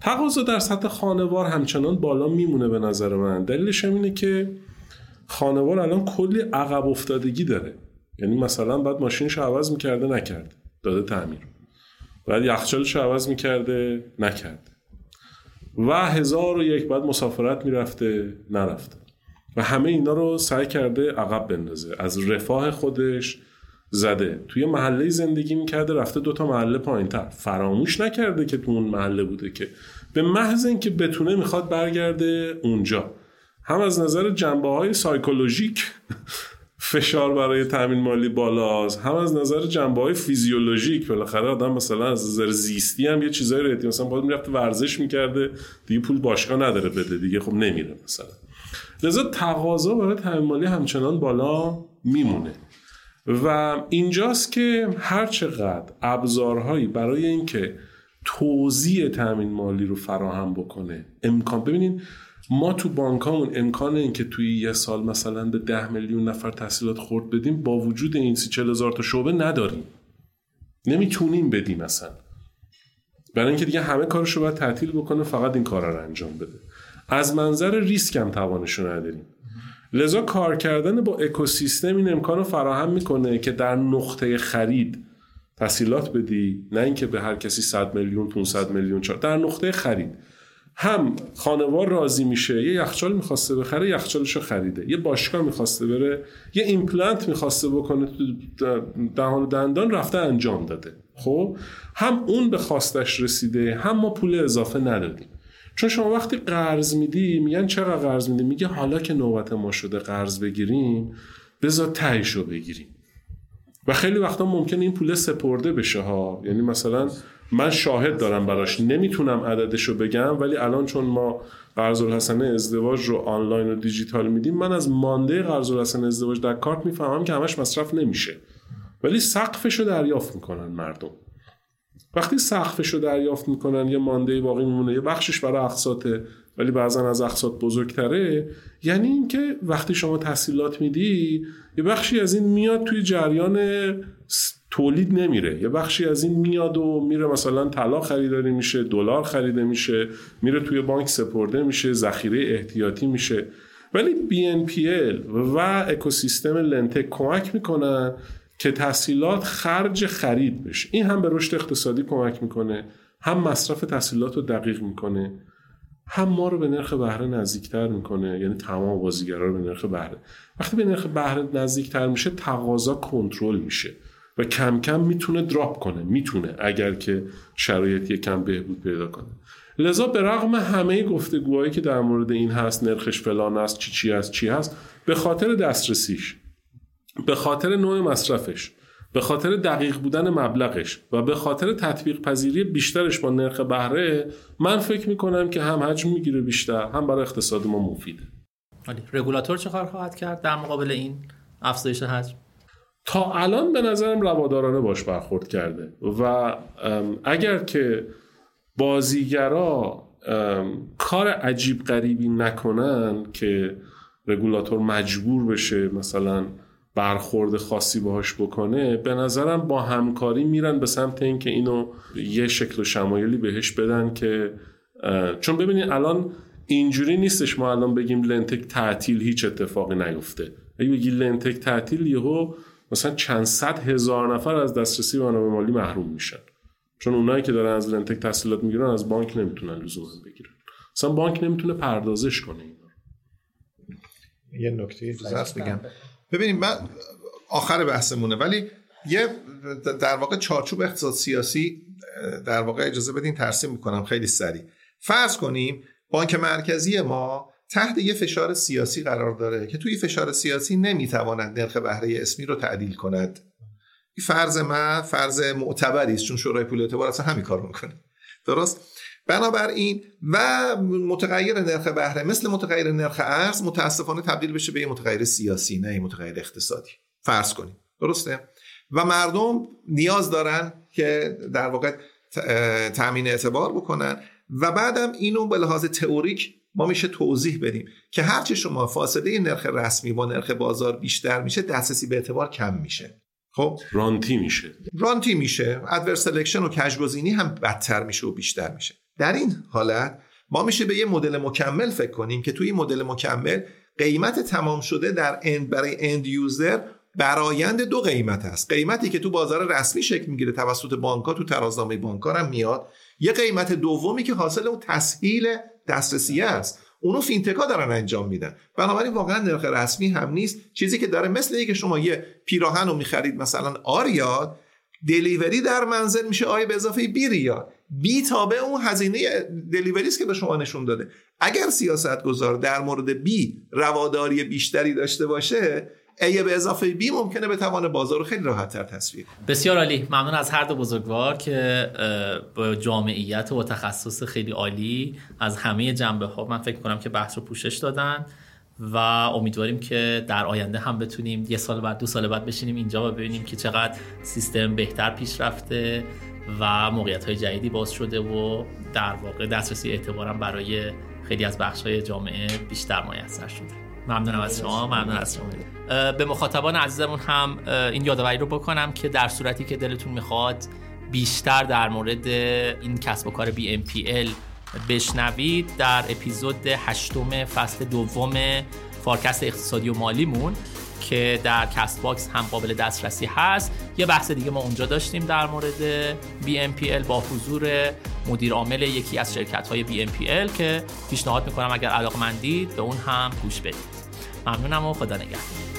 تقاضا در سطح خانوار همچنان بالا میمونه به نظر من. دلیلش هم اینه که خانوار الان کلی عقب افتادگی داره. یعنی مثلا بعد ماشینش عوض می‌کرده نکرده. داده تعمیر بعد یخچالش عوض می‌کرده نکرده. و هزار و یک بعد مسافرت می‌رفته نرفته. و همه اینا رو سعی کرده عقب بندازه. از رفاه خودش زده. توی محله زندگی می‌کرده رفته دوتا محله پایین تر فراموش نکرده که تو اون محله بوده که. به محض اینکه بتونه می‌خواد برگرده اونجا. هم از نظر جنبه های سایکولوژیک فشار برای تامین مالی بالاست. هم از نظر جنبه های فیزیولوژیک بالاخره آدم مثلا از نظر زیستی هم یه چیزایی رو مثلا باید می‌رفته ورزش می‌کرده دیگه پول باشگاه نداره بده دیگه خب نمیره مثلا. لذا تقاضا برای تامین مالی همچنان بالا میمونه. و اینجاست که هر چقدر ابزارهایی برای اینکه توزیع تامین مالی رو فراهم بکنه امکان ببینین ما تو بانکامون امکان این که توی یه سال مثلا به ده میلیون نفر تحصیلات خورد بدیم با وجود این سی چل هزار تا شعبه نداریم. نمی‌تونیم بدیم مثلا برای اینکه دیگه همه کارشو باید تعطیل بکنه فقط این کار رو انجام بده. از منظر ریسک هم توانشو نداریم. لذا کار کردن با اکوسیستم این امکان رو فراهم می‌کنه که در نقطه خرید تحصیلات بدی نه اینکه به هر کسی 100 میلیون 500 میلیون چار در نقطه خرید. هم خانوار راضی میشه یه یخچال می‌خواسته بخره یخچالشو خریده. یه باشگاه می‌خواسته بره یه ایمپلنت می‌خواسته بکنه تو دهان و دندان رفته انجام داده. خب؟ هم اون به خواستش رسیده هم ما پول اضافه ندادیم. چون شما وقتی قرض میدی میگن چقدر قرض میدی؟ میگه حالا که نوبت ما شده قرض بگیریم بذار تهیشو بگیریم. و خیلی وقتا ممکن این پول سپرده بشه ها. یعنی مثلا من شاهد دارم براش. نمی‌تونم عددشو بگم ولی الان چون ما قرض الحسنه ازدواج رو آنلاین و دیجیتال میدیم من از مانده قرض الحسنه ازدواج در کارت می‌فهمم که همش مصرف نمیشه. ولی سقفش رو دریافت می‌کنن مردم. وقتی سقفش رو دریافت می‌کنن یه مانده باقی میمونه یه بخشش برای اقساطه ولی بعضا از اقساط بزرگتره. یعنی اینکه وقتی شما تحصیلات میدی یه بخشی از این میاد توی جریان تولید نمیره. یه بخشی از این میاد و میره مثلا طلا خریداری میشه دلار خریده میشه میره توی بانک سپرده میشه ذخیره احتیاطی میشه. ولی BNPL و اکوسیستم لنتک کمک می‌کنن که تحصیلات خرج خرید بشه. این هم به رشد اقتصادی کمک می‌کنه هم مصرف تحصیلات رو دقیق می‌کنه هم ما رو به نرخ بهره نزدیکتر می‌کنه. یعنی تمام بازیگرا رو به نرخ بهره. وقتی به نرخ بهره نزدیکتر میشه تقاضا کنترل میشه. و کم کم می‌تونه دراپ کنه می‌تونه اگر که شرایط کم بهبود پیدا کنه. لذا به رغم همه گفتگوهایی که در مورد این هست نرخش فلان است چی چی است چی هست به خاطر دسترسیش به خاطر نوع مصرفش به خاطر دقیق بودن مبلغش و به خاطر تطبیق پذیری بیشترش با نرخ بهره من فکر می‌کنم که هم حجم می‌گیره بیشتر هم برای اقتصاد ما مفیده. رگولاتور چه کار خواهد کرد در مقابل این افزایش حجم؟ تا الان به نظرم روادارانه باش برخورد کرده. و اگر که بازیگرا کار عجیب غریبی نکنن که رگولاتور مجبور بشه مثلا برخورد خاصی باهاش بکنه به نظرم با همکاری میرن به سمت اینکه اینو یه شکل و شمایلی بهش بدن که چون ببینید الان اینجوری نیستش ما الان بگیم لنتک تعطیل هیچ اتفاقی نیفته. اگه بگی لنتک تعطیل یهو مثلا چند صد هزار نفر از دسترسی به منابع مالی محروم میشن. چون اونایی که دارن از لنتک تحصیلات می‌گیرن از بانک نمی‌تونن لزوما بگیرن. مثلا بانک نمی‌تونه پردازش کنه اینا یه نکته هست بگم. ببینید من آخر بحثمونه ولی یه در واقع چارچوب اقتصاد سیاسی در واقع اجازه بدین ترسیم می‌کنم خیلی سریع. فرض کنیم بانک مرکزی ما تحت یه فشار سیاسی قرار داره که توی فشار سیاسی نمی‌تواند نرخ بهره اسمی رو تعدیل کند. این فرض من فرض معتبری است چون شورای پول اعتبار اصلا همین کار می‌کنه. درست؟ بنابراین و متغیر نرخ بهره مثل متغیر نرخ ارز متاسفانه تبدیل بشه به یه متغیر سیاسی نه متغیر اقتصادی. فرض کنیم. درسته؟ و مردم نیاز دارن که در واقع تامین اعتبار بکنن. و بعدم اینو به لحاظ تئوریک ما میشه توضیح بدیم که هرچی شما فاصله نرخ رسمی با نرخ بازار بیشتر میشه دسترسی به اعتبار کم میشه. خب؟ رانتی میشه. رانتی میشه. adverse selection و کژگزینی هم بدتر میشه و بیشتر میشه. در این حالت ما میشه به یه مدل مکمل فکر کنیم که توی مدل مکمل قیمت تمام شده در end برای end user برایند دو قیمت هست قیمتی که تو بازار رسمی شکل می‌گیره توسط بانک تو ترازنامه بانک هم میاد. یه قیمت دومی که حاصل اون تسهیل دسترسی است. اونو فینتکا دارن انجام میدن. بنابراین واقعا نرخ رسمی هم نیست. چیزی که داره مثل اینکه شما یه پیراهن رو می‌خرید مثلا A ریال delivery در منزل میشه A به اضافه B ریال B تابع اون هزینه دلیوری است که به شما نشون داده. اگر سیاست گذار در مورد بی رواداری بیشتری داشته باشه ای به اضافه بی ممکنه به توان بازار رو خیلی راحت تر تصویر بسیار عالی. ممنون از هر دو بزرگوار که با جامعیت و تخصص خیلی عالی از همه جنبه ها من فکر کنم که بحث رو پوشش دادن و امیدواریم که در آینده هم بتونیم یه سال بعد دو سال بعد بشینیم اینجا و ببینیم که چقدر سیستم بهتر پیش رفته و موقعیت های جدیدی باز شده و در واقع دسترسی اعتبارم برای خیلی از بخش های جامعه بیشتر میسر شده. ممنونم از شما ممنون از شما. به مخاطبان عزیزمون هم این یادآوری رو بکنم که در صورتی که دلتون می‌خواد بیشتر در مورد این کسب و کار BNPL بشنوید در اپیزود هشتم فصل دوم فارکست اقتصادی و مالیمون که در کست باکس هم قابل دسترسی هست. یه بحث دیگه ما اونجا داشتیم در مورد BMPL با حضور مدیر عامل یکی از شرکت های BMPL که پیشنهاد می‌کنم اگر علاقمندید به اون هم گوش بدید. ممنونم و خدا نگهدار.